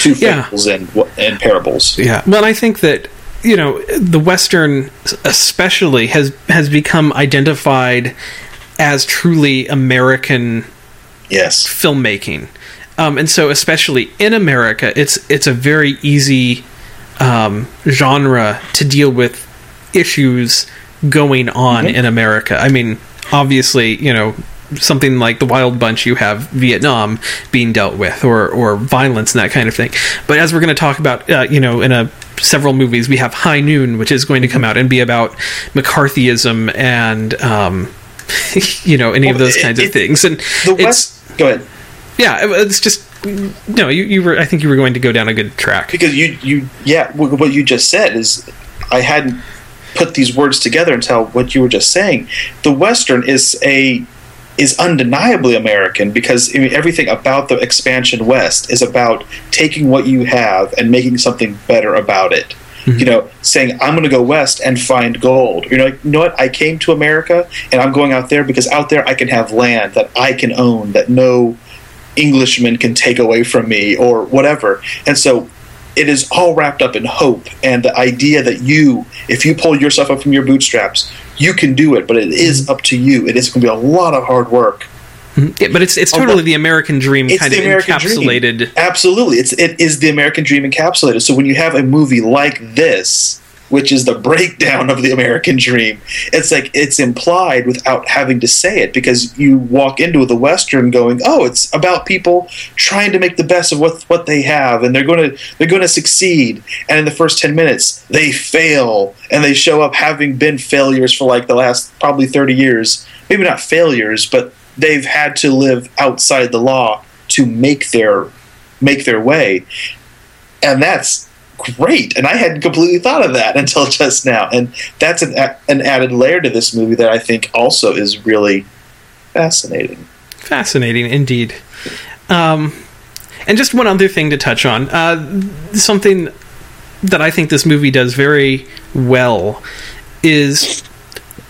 to fables yeah. and and parables yeah well i think that you know the western especially has has become identified as truly american yes filmmaking um, and so especially in america it's it's a very easy um, genre to deal with issues going on mm-hmm. in america i mean obviously you know something like the Wild Bunch, you have Vietnam being dealt with, or or violence and that kind of thing. But as we're going to talk about, uh, you know, in a several movies, we have High Noon, which is going to come out and be about McCarthyism and um, [LAUGHS] you know any well, of those it, kinds it, of things. And the West, go ahead. Yeah, it's just no. You, you were. I think you were going to go down a good track because you you yeah. What you just said is I hadn't put these words together until what you were just saying. The Western is a is undeniably American because I mean, everything about the expansion west is about taking what you have and making something better about it. Mm-hmm. You know, saying I'm going to go west and find gold. You know, like, you know what? I came to America and I'm going out there because out there I can have land that I can own that no Englishman can take away from me or whatever. And so it is all wrapped up in hope and the idea that you, if you pull yourself up from your bootstraps, you can do it, but it is mm-hmm. up to you. It is going to be a lot of hard work. Mm-hmm. Yeah, but it's it's totally the American dream kind of American encapsulated. Dream. Absolutely, it's it is the American dream encapsulated. So when you have a movie like this, which is the breakdown of the American dream. It's like it's implied without having to say it because you walk into the Western going, "Oh, it's about people trying to make the best of what what they have, and they're going to they're going to succeed." And in the first ten minutes, they fail, and they show up having been failures for like the last probably thirty years. Maybe not failures, but they've had to live outside the law to make their make their way, and that's great. And I hadn't completely thought of that [LAUGHS] until just now. And that's an, an added layer to this movie that I think also is really fascinating. Fascinating indeed. Um, and just one other thing to touch on uh, something that I think this movie does very well is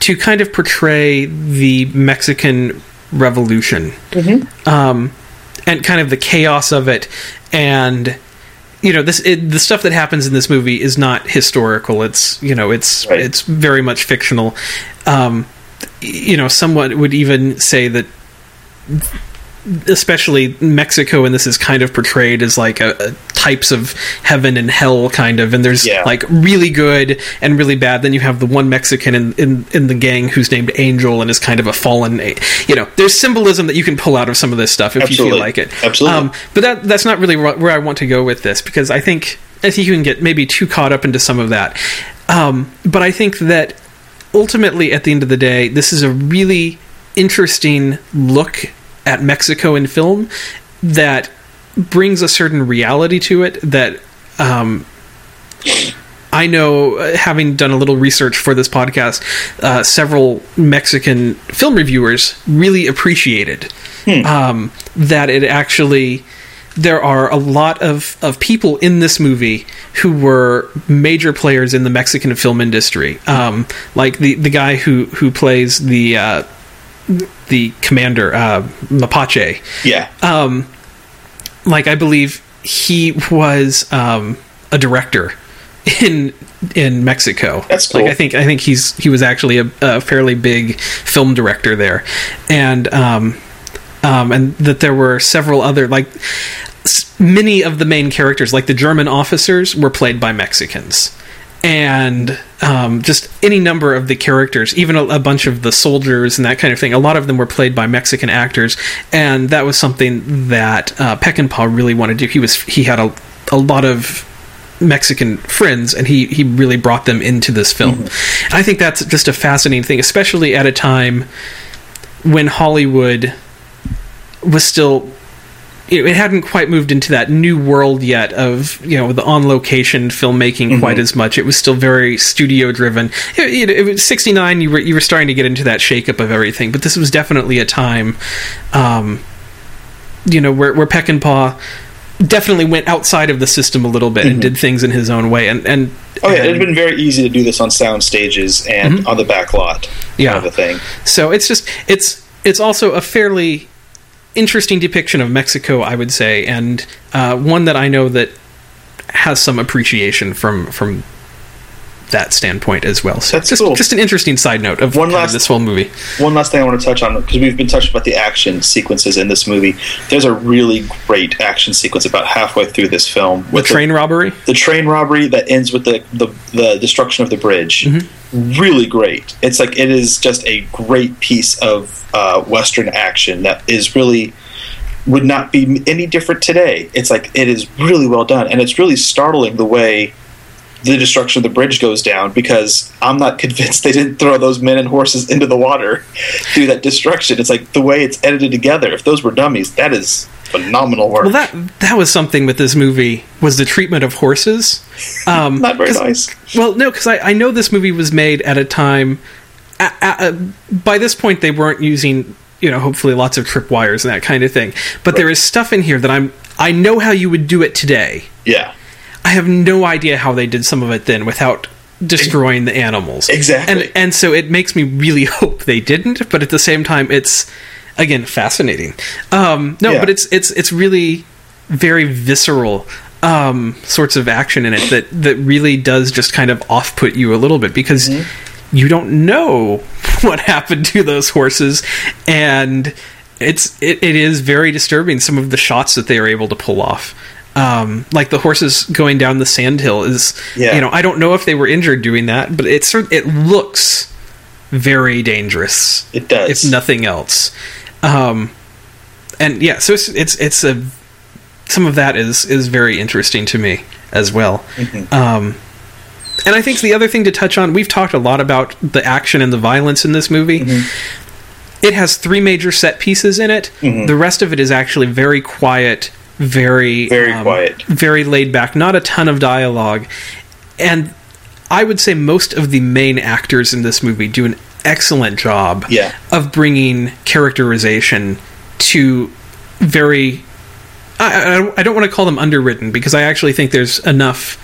to kind of portray the Mexican Revolution mm-hmm. um, and kind of the chaos of it and you know this it, the stuff that happens in this movie is not historical it's you know it's right. it's very much fictional um, you know someone would even say that especially Mexico, and this is kind of portrayed as like a, a types of heaven and hell, kind of. And there's yeah. like really good and really bad. Then you have the one Mexican in, in in the gang who's named Angel and is kind of a fallen. You know, there's symbolism that you can pull out of some of this stuff if Absolutely. you feel like it. Absolutely. Um, but that that's not really where I want to go with this because I think I think you can get maybe too caught up into some of that. Um, but I think that ultimately, at the end of the day, this is a really interesting look at Mexico in film that brings a certain reality to it that um, I know, uh, having done a little research for this podcast, uh, several Mexican film reviewers really appreciated hmm. um, that it actually. There are a lot of, of people in this movie who were major players in the Mexican film industry. Um, like the, the guy who, who plays the uh, the commander uh, Mapache. Yeah. Um, like I believe he was um, a director in in Mexico. That's cool. Like I think I think he's he was actually a, a fairly big film director there, and um, um, and that there were several other like many of the main characters, like the German officers, were played by Mexicans and um, just any number of the characters, even a, a, bunch of the soldiers and that kind of thing. A lot of them were played by Mexican actors, and that was something that uh, Peckinpah really wanted to do. He was he had a, a lot of Mexican friends, and he he really brought them into this film. Mm-hmm. I think that's just a fascinating thing, especially at a time when Hollywood was still it hadn't quite moved into that new world yet of you know the on location filmmaking mm-hmm. quite as much. It was still very studio driven. It, it, it, was sixty nine. You were you were starting to get into that shakeup of everything, but this was definitely a time, um, you know, where where Peckinpah definitely went outside of the system a little bit mm-hmm. and did things in his own way. And and oh yeah, it had been very easy to do this on sound stages and mm-hmm. on the back lot. Yeah, the thing. So it's just it's it's also a fairly interesting depiction of Mexico, I would say, and uh, one that I know that has some appreciation from from that standpoint as well. So That's just cool. just an interesting side note of one last, of this whole movie. One last thing I want to touch on because we've been touched about the action sequences in this movie. There's a really great action sequence about halfway through this film with the train the, robbery. The train robbery that ends with the the, the destruction of the bridge. Mm-hmm. Really great. It's like it is just a great piece of uh, Western action that is really would not be any different today. It's like it is really well done, and it's really startling the way the destruction of the bridge goes down because I'm not [LAUGHS] convinced they didn't throw those men and horses into the water through that destruction. It's like the way it's edited together. If those were dummies, that is phenomenal work. Well, that that was something with this movie was the treatment of horses. Um, [LAUGHS] not very nice. Well, no, because I, I know this movie was made at a time. by this point, they weren't using you know hopefully lots of tripwires and that kind of thing. But right. there is stuff in here that I'm I know how you would do it today. Yeah. I have no idea how they did some of it then without destroying the animals. Exactly. And and so it makes me really [LAUGHS] hope they didn't, but at the same time it's again fascinating. Um, no, yeah. but it's it's it's really very visceral um, sorts of action in it that that really does just kind of off put you a little bit because mm-hmm. you don't know [LAUGHS] what happened to those horses and it's it, it is very disturbing some of the shots that they are able to pull off um, like the horses going down the sand hill is yeah. you know i don't know if they were injured doing that but it's it looks very dangerous it does if nothing else um, and yeah so it's it's it's a some of that is is very interesting to me as well mm-hmm. um, and i think the other thing to touch on we've talked a lot about the action and the violence in this movie mm-hmm. it has three major set pieces in it mm-hmm. the rest of it is actually very quiet very very um, quiet, very laid back, not a ton of dialogue, and I would say most of the main actors in this movie do an excellent job yeah. of bringing characterization to very. I, I, I don't want to call them underwritten because I actually think there's enough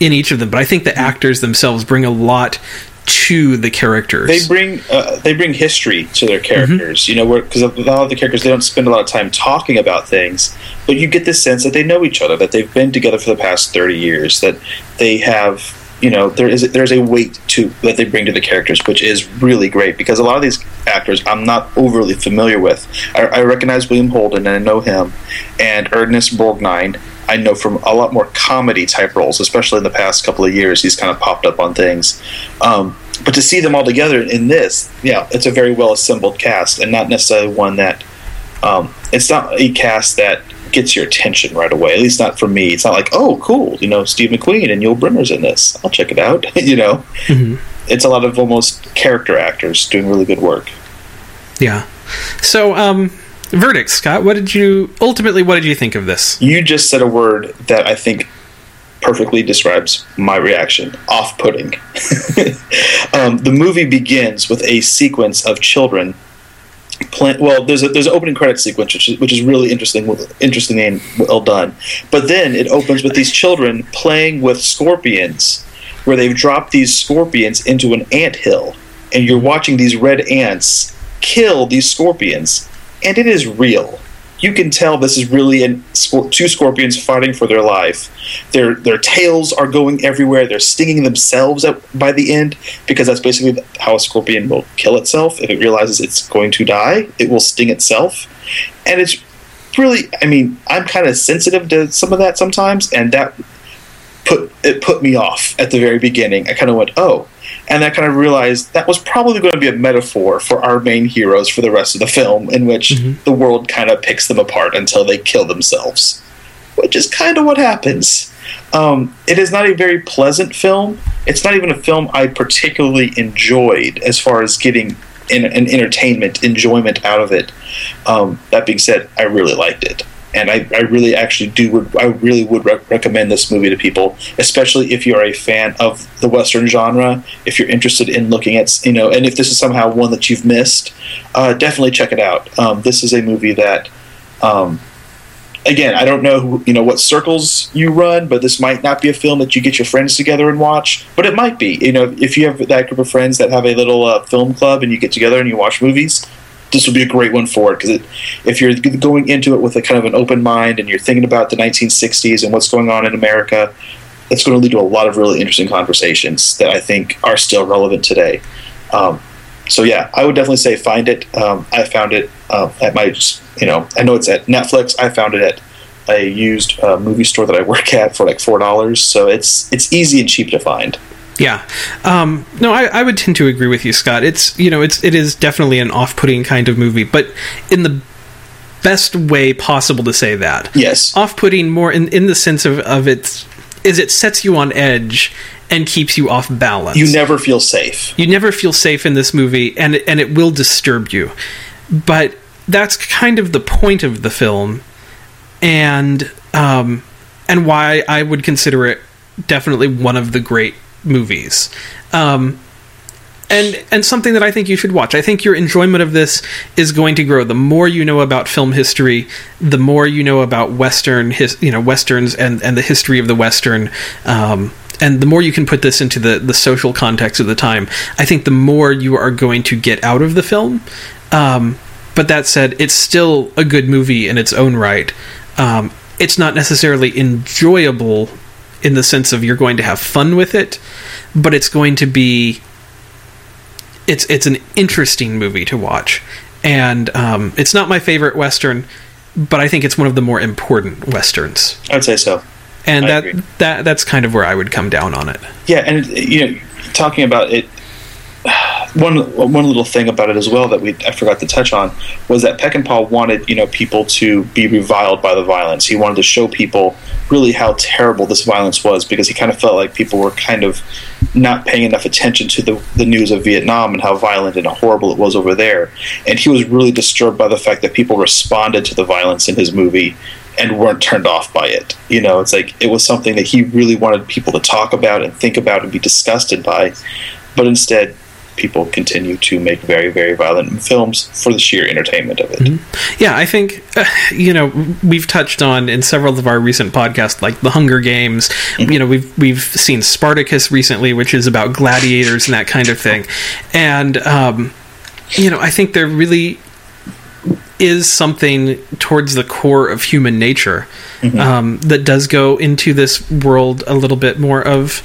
in each of them, but I think the actors themselves bring a lot to the characters. They bring uh, they bring history to their characters. Mm-hmm. You know, because a lot of the characters they don't spend a lot of time talking about things, but you get the sense that they know each other, that they've been together for the past thirty years, that they have. You know, there is there's a weight to that they bring to the characters, which is really great because a lot of these actors I'm not overly familiar with. I, I recognize William Holden and I know him, and Ernest Borgnine I know from a lot more comedy type roles, especially in the past couple of years. He's kind of popped up on things. Um, but to see them all together in this, yeah, it's a very well assembled cast, and not necessarily one that um, it's not a cast that gets your attention right away. At least not for me. It's not like, oh, cool, you know, Steve McQueen and Yul Brynner's in this. I'll check it out. [LAUGHS] you know, mm-hmm. it's a lot of almost character actors doing really good work. Yeah. So, um, verdict, Scott. What did you ultimately? What did you think of this? You just said a word that I think perfectly describes my reaction off-putting [LAUGHS] um, the movie begins with a sequence of children play, well there's a there's an opening credit sequence which is, which is really interesting interesting and well done but then it opens with these children playing with scorpions where they've dropped these scorpions into an ant hill and you're watching these red ants kill these scorpions and it is real. You can tell this is really an, two scorpions fighting for their life. Their their tails are going everywhere. They're stinging themselves by the end because that's basically how a scorpion will kill itself. If it realizes it's going to die, it will sting itself, and it's really. I mean, I'm kind of sensitive to some of that sometimes, and that put it put me off at the very beginning. I kind of went, oh, and I kind of realized that was probably going to be a metaphor for our main heroes for the rest of the film, in which Mm-hmm. the world kind of picks them apart until they kill themselves, which is kind of what happens. Um, it is not a very pleasant film. It's not even a film I particularly enjoyed as far as getting in, an entertainment enjoyment out of it. Um, that being said, I really liked it, and I, I really actually do. I really would rec- recommend this movie to people, especially if you're a fan of the Western genre. If you're interested in looking at you know, and if this is somehow one that you've missed, uh, definitely check it out. Um, this is a movie that. Um, again, I don't know who, you know what circles you run, but this might not be a film that you get your friends together and watch. But it might be. You know, if you have that group of friends that have a little uh, film club and you get together and you watch movies, this would be a great one for it because if you're going into it with a kind of an open mind and you're thinking about the 1960s and what's going on in America, it's going to lead to a lot of really interesting conversations that I think are still relevant today. Um, so yeah, I would definitely say find it. Um, I found it uh, at my, you know, I know it's at Netflix. I found it at a used uh, movie store that I work at for like four dollars. So it's it's easy and cheap to find. Yeah. Um, no, I, I would tend to agree with you, Scott. It's you know, it's it is definitely an off-putting kind of movie, but in the best way possible to say that. Yes. Off-putting more in in the sense of of its is it sets you on edge and keeps you off balance. You never feel safe. you never feel safe in this movie and and it will disturb you but that's kind of the point of the film and um and why I would consider it definitely one of the great movies um and and something that I think you should watch. I think your enjoyment of this is going to grow. The more you know about film history, the more you know about Western, his, you know, westerns and and the history of the Western. Um, and the more you can put this into the, the social context of the time, I think the more you are going to get out of the film. Um, but that said, it's still a good movie in its own right. Um, it's not necessarily enjoyable in the sense of you're going to have fun with it, but it's going to be it's it's an interesting movie to watch, and um, it's not my favorite western, but I think it's one of the more important westerns, I'd say so. and I that agree. that that's kind of where I would come down on it. Yeah, and you know, talking about it, one one little thing about it as well that we I forgot to touch on was that Peckinpah wanted you know people to be reviled by the violence. He wanted to show people really how terrible this violence was because he kind of felt like people were kind of not paying enough attention to the, the news of Vietnam and how violent and horrible it was over there. And he was really disturbed by the fact that people responded to the violence in his movie and weren't turned off by it. You know, it's like it was something that he really wanted people to talk about and think about and be disgusted by. But instead, people continue to make very, very violent films for the sheer entertainment of it. Yeah, I think uh, you know we've touched on in several of our recent podcasts, like the Hunger Games. You know, we've we've seen Spartacus recently, which is about gladiators and that kind of thing. And um, you know, I think there really is something towards the core of human nature um, that does go into this world a little bit more of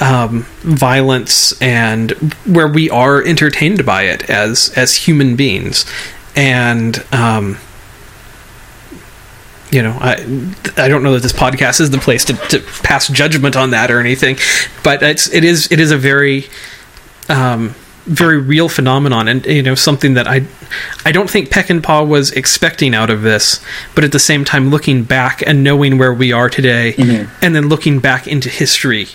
um, violence and where we are entertained by it as as human beings. And um, you know I I don't know that this podcast is the place to, to pass judgment on that or anything but it's it is it is a very um, very real phenomenon and you know something that I I don't think Peckinpah was expecting out of this but at the same time looking back and knowing where we are today and then looking back into history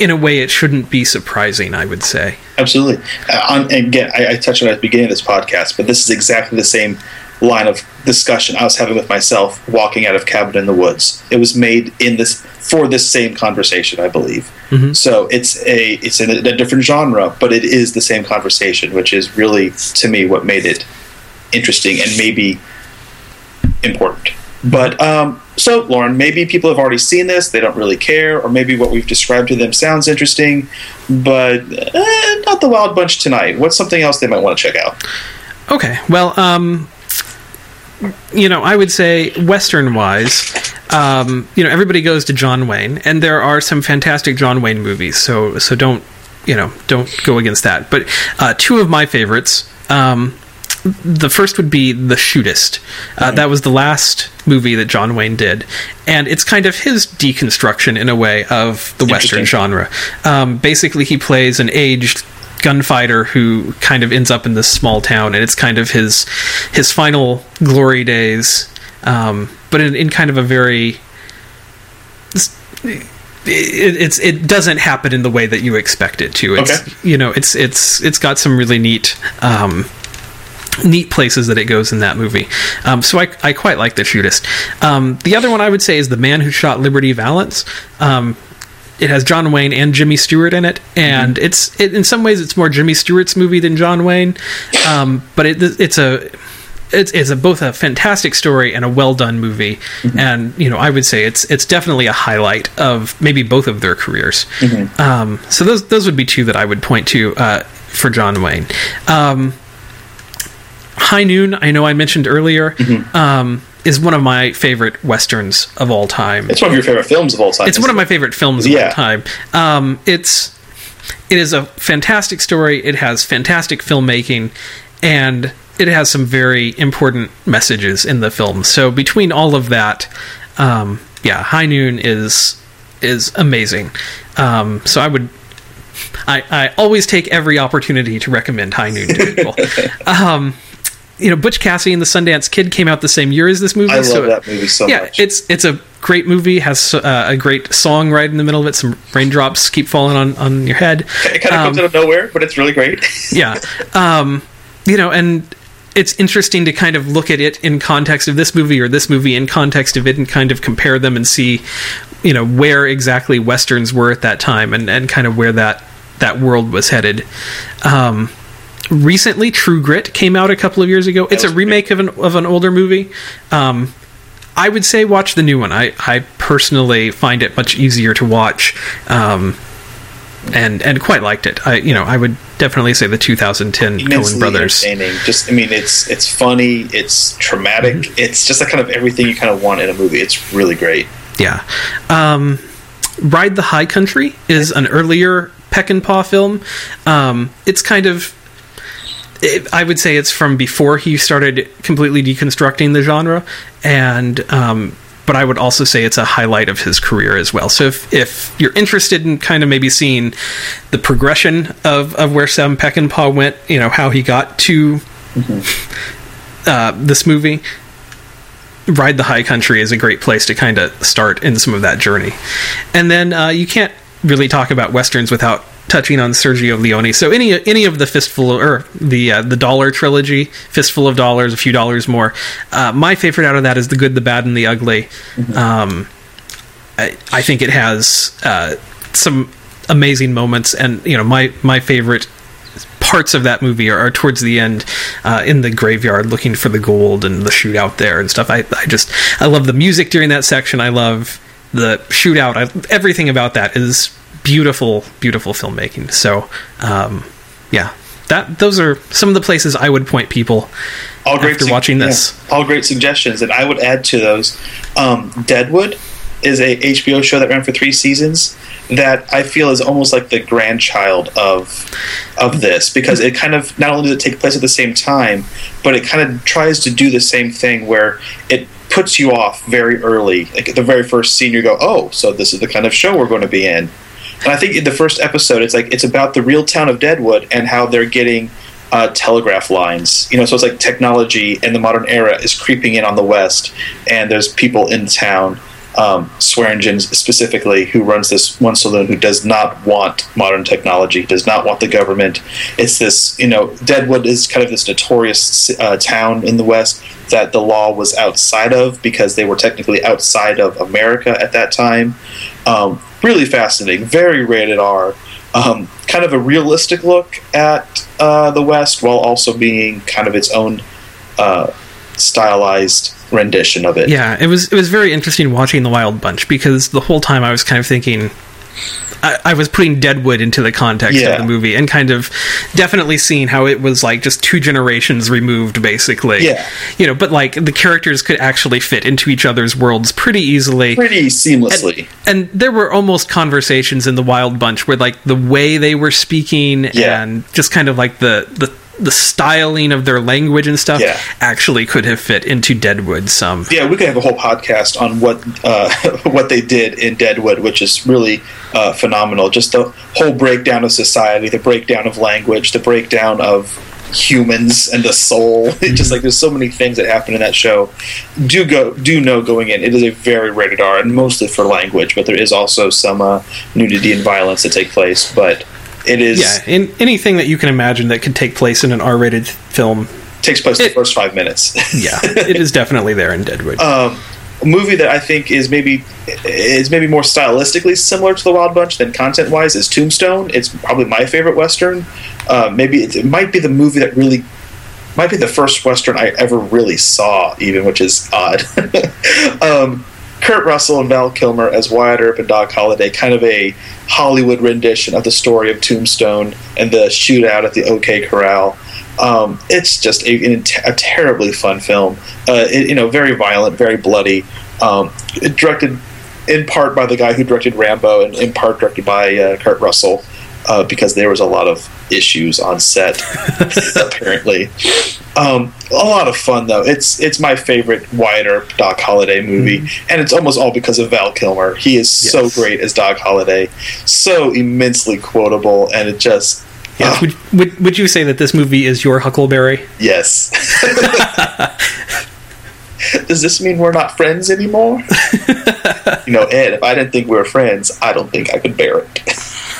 in a way it shouldn't be surprising I would say Absolutely. Uh, on, again, I, I touched on it at the beginning of this podcast, but this is exactly the same line of discussion I was having with myself walking out of Cabin in the Woods. It was made in this for this same conversation, I believe. So it's a it's in a, a different genre, but it is the same conversation, which is really to me what made it interesting and maybe important. But um, so, Lauren, maybe people have already seen this; they don't really care, or maybe what we've described to them sounds interesting, but eh, not the Wild Bunch tonight. What's something else they might want to check out? Okay. Well, um, you know, I would say Western wise, um, you know, everybody goes to John Wayne, and there are some fantastic John Wayne movies. So, so don't, you know, don't go against that. But uh, two of my favorites. Um, the first would be The Shootist. Uh, That was the last movie that John Wayne did, and it's kind of his deconstruction in a way of the Western genre. Um, basically, he plays an aged gunfighter who kind of ends up in this small town, and it's kind of his his final glory days. Um, but in, in kind of a very it, it's it doesn't happen in the way that you expect it to. It's Okay. you know it's it's it's got some really neat um, neat places that it goes in that movie. Um, so I, I quite like the shootist. Um, the other one I would say is the man who shot Liberty Valance. Um, it has John Wayne and Jimmy Stewart in it, and it's it, in some ways it's more Jimmy Stewart's movie than John Wayne, um, but it, it's a it's it's a, both a fantastic story and a well done movie, and you know I would say it's it's definitely a highlight of maybe both of their careers. Um, so those those would be two that I would point to uh, for John Wayne. High Noon, I know I mentioned earlier, um, is one of my favorite westerns of all time. It's one of your favorite films of all time. It's one of my favorite films of Yeah. all time. Um, it's it is a fantastic story. It has fantastic filmmaking, and it has some very important messages in the film. So between all of that, um, yeah, High Noon is is amazing. Um, so I would. I, I always take every opportunity to recommend High Noon to people. [LAUGHS] um, you know, Butch Cassidy and the Sundance Kid came out the same year as this movie. I love so that movie so yeah, much. it's it's a great movie. Has uh, a great song right in the middle of it. Some raindrops keep falling on on your head. it kind of comes Um, out of nowhere, but it's really great. [LAUGHS] yeah, um, you know, and it's interesting to kind of look at it in context of this movie or this movie in context of it, and kind of compare them and see, you know, where exactly westerns were at that time, and and kind of where that that world was headed. Um, recently, True Grit came out a couple of years ago. It's a was remake of an of an older movie. Um, I would say watch the new one. I, I personally find it much easier to watch, um, and and quite liked it. I you know I would definitely say the 2010 Coen Brothers. entertaining. Just, I mean, it's it's funny. It's traumatic. Mm-hmm. It's just a kind of everything you kind of want in a movie. It's really great. Yeah. Um, Ride the High Country is an earlier Peckinpah film. Um, it's kind of. It, I would say it's from before he started completely deconstructing the genre, and um, but I would also say it's a highlight of his career as well. So if, if you're interested in kind of maybe seeing the progression of, of where Sam Peckinpah went, you know how he got to uh, this movie, Ride the High Country is a great place to kind of start in some of that journey. And then uh, you can't really talk about westerns without touching on Sergio Leone. So any any of the fistful or the uh, the dollar trilogy, fistful of dollars, a few dollars more. Uh, my favorite out of that is the good, the bad, and the ugly. Um, I, I think it has uh, some amazing moments, and you know my my favorite parts of that movie are, are towards the end uh, in the graveyard looking for the gold and the shootout there and stuff. I, I just I love the music during that section. I love the shootout. I, everything about that is beautiful, beautiful filmmaking. So um, yeah, that those are some of the places I would point people All great after sug- watching yeah, this. all great suggestions, and I would add to those. Um, Deadwood is a HBO show that ran for three seasons that I feel is almost like the grandchild of of this because it kind of not only does it take place at the same time, but it kind of tries to do the same thing where it puts you off very early. Like at the very first scene, you go, "Oh, so this is the kind of show we're going to be in." And I think in the first episode, it's like it's about the real town of Deadwood and how they're getting uh, telegraph lines. You know, so it's like technology in the modern era is creeping in on the West, and there's people in town. Um, Swearengen specifically, who runs this one saloon, who does not want modern technology, does not want the government. It's this, you know, Deadwood is kind of this notorious uh, town in the West that the law was outside of because they were technically outside of America at that time. Um, really fascinating, very rated R. Um, kind of a realistic look at uh, the West while also being kind of its own uh, stylized rendition of it. Yeah, it was it was very interesting watching the Wild Bunch because the whole time I was kind of thinking. I, I was putting Deadwood into the context Yeah. of the movie and kind of definitely seeing how it was like just two generations removed, basically. Yeah. You know, but like the characters could actually fit into each other's worlds pretty easily. Pretty seamlessly. and there were almost conversations in the Wild Bunch where like the way they were speaking Yeah. and just kind of like the the the styling of their language and stuff Yeah. actually could have fit into Deadwood some. Yeah, we could have a whole podcast on what uh, [LAUGHS] what they did in Deadwood, which is really uh, phenomenal. Just the whole breakdown of society, the breakdown of language, the breakdown of humans and the soul. [LAUGHS] It's just like there's so many things that happen in that show. Do go do know going in, it is a very rated R and mostly for language, but there is also some uh, nudity and violence that take place. But it is Yeah, in anything that you can imagine that could take place in an R-rated film. takes place in the first five minutes. [LAUGHS] Yeah, it is definitely there in Deadwood. um, a movie that I think is maybe is maybe more stylistically similar to the Wild Bunch than content wise is Tombstone. It's probably my favorite western. Uh, maybe it, it might be the movie that really might be the first western I ever really saw, even which is odd. [LAUGHS] um, Kurt Russell and Val Kilmer as Wyatt Earp and Doc Holliday, kind of a Hollywood rendition of the story of Tombstone and the shootout at the OK Corral. Um, it's just a, a terribly fun film. Uh, it, you know, very violent, very bloody. Um, directed in part by the guy who directed Rambo, and in part directed by uh, Kurt Russell, uh, because there was a lot of issues on set, [LAUGHS] apparently. Um, a lot of fun though. It's it's my favorite Wyatt Earp Doc Holliday movie, and it's almost all because of Val Kilmer. He is so great as Doc Holliday, so immensely quotable, and it just yeah, ah, would, would would you say that this movie is your Huckleberry? Yes. [LAUGHS] [LAUGHS] Does this mean we're not friends anymore? you know, Ed, if I didn't think we were friends, I don't think I could bear it.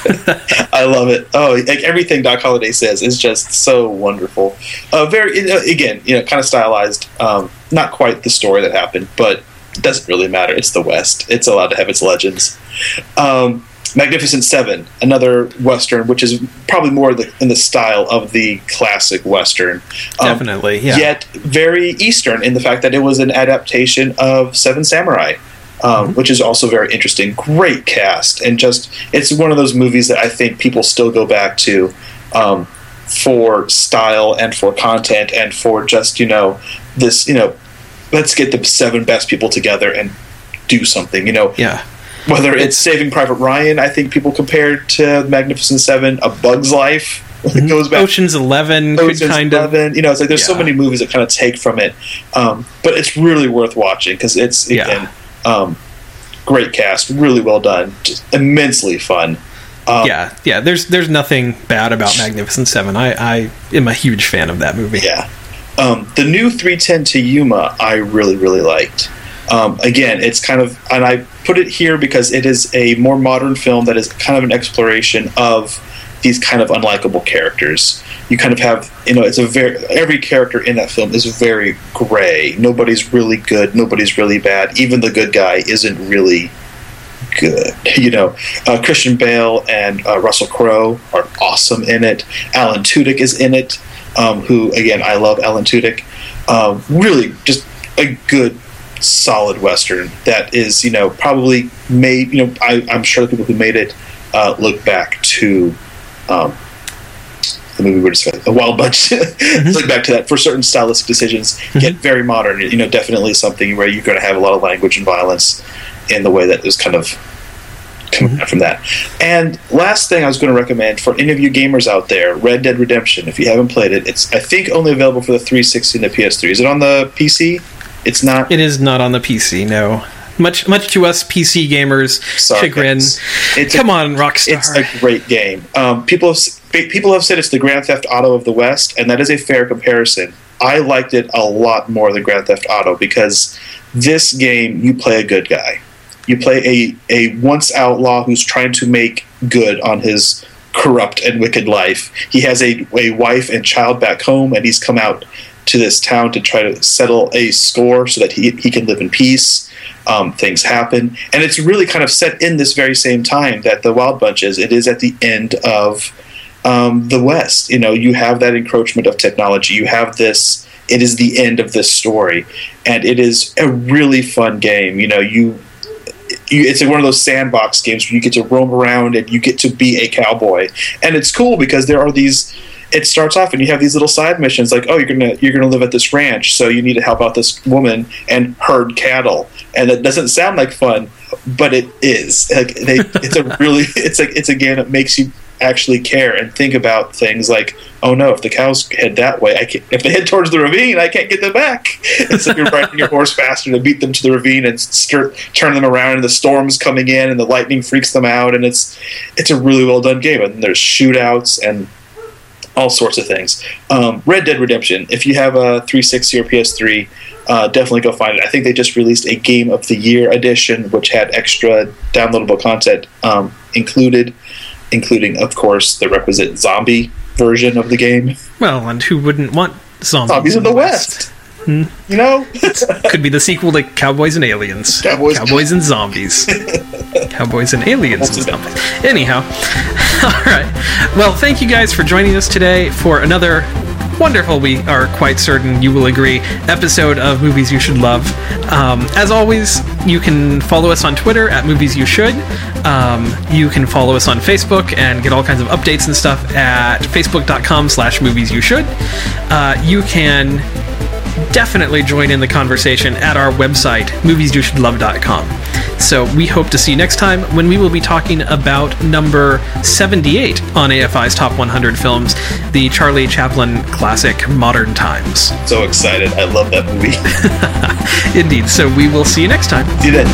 [LAUGHS] I love it. Oh, like everything Doc Holliday says is just so wonderful. Uh, very, uh, again, you know, kind of stylized. Um, not quite the story that happened, but it doesn't really matter. It's the West. It's allowed to have its legends. Um, Magnificent Seven, another Western, which is probably more the, in the style of the classic Western. Um, Definitely, yeah. Yet very Eastern in the fact that it was an adaptation of Seven Samurai, um, which is also very interesting. Great cast, and just it's one of those movies that I think people still go back to um, for style and for content and for just you know this you know let's get the seven best people together and do something. You know, Yeah. whether it's Saving Private Ryan, I think people compared to Magnificent Seven, A Bug's Life [LAUGHS] it goes back. Ocean's Eleven Ocean's kind of Eleven. You know, it's like there's so many movies that kind of take from it, um, but it's really worth watching because it's Yeah. Um, great cast, really well done, just immensely fun. Um, yeah, yeah. There's there's nothing bad about Magnificent Seven. I I am a huge fan of that movie. Yeah. Um, the new 310 to Yuma, I really, really liked. Um, again, it's kind of, and I put it here because it is a more modern film that is kind of an exploration of these kind of unlikable characters. You kind of have, you know, it's a very, every character in that film is very gray. Nobody's really good, nobody's really bad. Even the good guy isn't really good. [LAUGHS] You know, uh, Christian Bale and uh, Russell Crowe are awesome in it. Alan Tudyk is in it, um, who again I love Alan Tudyk. Um, really, just a good, solid western that is you know probably made. You know, I, I'm sure the people who made it uh, look back to. Um, the movie we're discussing, a wild bunch. look back to that for certain stylistic decisions. Get very modern. You know, definitely something where you're going to have a lot of language and violence in the way that is kind of coming out from that. And last thing I was going to recommend for any of you gamers out there, Red Dead Redemption. If you haven't played it, it's I think only available for the 360 and the PS3. Is it on the PC? It's not. It is not on the PC. No. Much much to us PC gamers Sorry, chagrin. It's a- Come on, Rockstar. It's a great game. Um, people have people have said it's the Grand Theft Auto of the West, and that is a fair comparison. I liked it a lot more than Grand Theft Auto because this game you play a good guy. You play a, a once outlaw who's trying to make good on his corrupt and wicked life. He has a, a wife and child back home, and he's come out to this town to try to settle a score so that he, he can live in peace. Um, things happen, and it's really kind of set in this very same time that the Wild Bunch is. It is at the end of um, the West. You know, you have that encroachment of technology. You have this. It is the end of this story, and it is a really fun game. You know, you it's one of those sandbox games where you get to roam around and you get to be a cowboy, and it's cool because there are these. It starts off and you have these little side missions like, oh, you're gonna you're gonna live at this ranch, so you need to help out this woman and herd cattle, and it doesn't sound like fun, but it is. Like they, it's a really, [LAUGHS] it's like it's a game that makes you actually care and think about things like, oh no, if the cows head that way, I can't, if they head towards the ravine, I can't get them back. [LAUGHS] It's like you're riding your horse faster to beat them to the ravine and turn them around, and the storm's coming in, and the lightning freaks them out, and it's it's a really well done game. And there's shootouts and all sorts of things. Um, Red Dead Redemption. If you have a 360 or PS3, uh, definitely go find it. I think they just released a Game of the Year edition, which had extra downloadable content um, included, including, of course, the requisite zombie version of the game. Well, and who wouldn't want zombies? Zombies in the West. You know, Could be the sequel to Cowboys and Aliens. Cowboys- and Zombies. [LAUGHS] Cowboys and Aliens and Zombies. Anyhow, [LAUGHS] all right. Well, thank you guys for joining us today for another wonderful, we are quite certain you will agree, episode of Movies You Should Love. Um, as always, you can follow us on Twitter at Movies You Should. Um, you can follow us on Facebook and get all kinds of updates and stuff at facebook.com slash movies you should. Uh, you can definitely join in the conversation at our website, moviesyoushouldlove.com. So we hope to see you next time when we will be talking about number 78 on AFI's Top 100 Films, the Charlie Chaplin classic Modern Times. so excited. I love that movie. [LAUGHS] Indeed. So we will see you next time. See you then.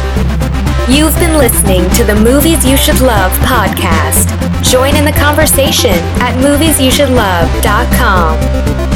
You've been listening to the Movies You Should Love podcast. Join in the conversation at moviesyoushouldlove.com.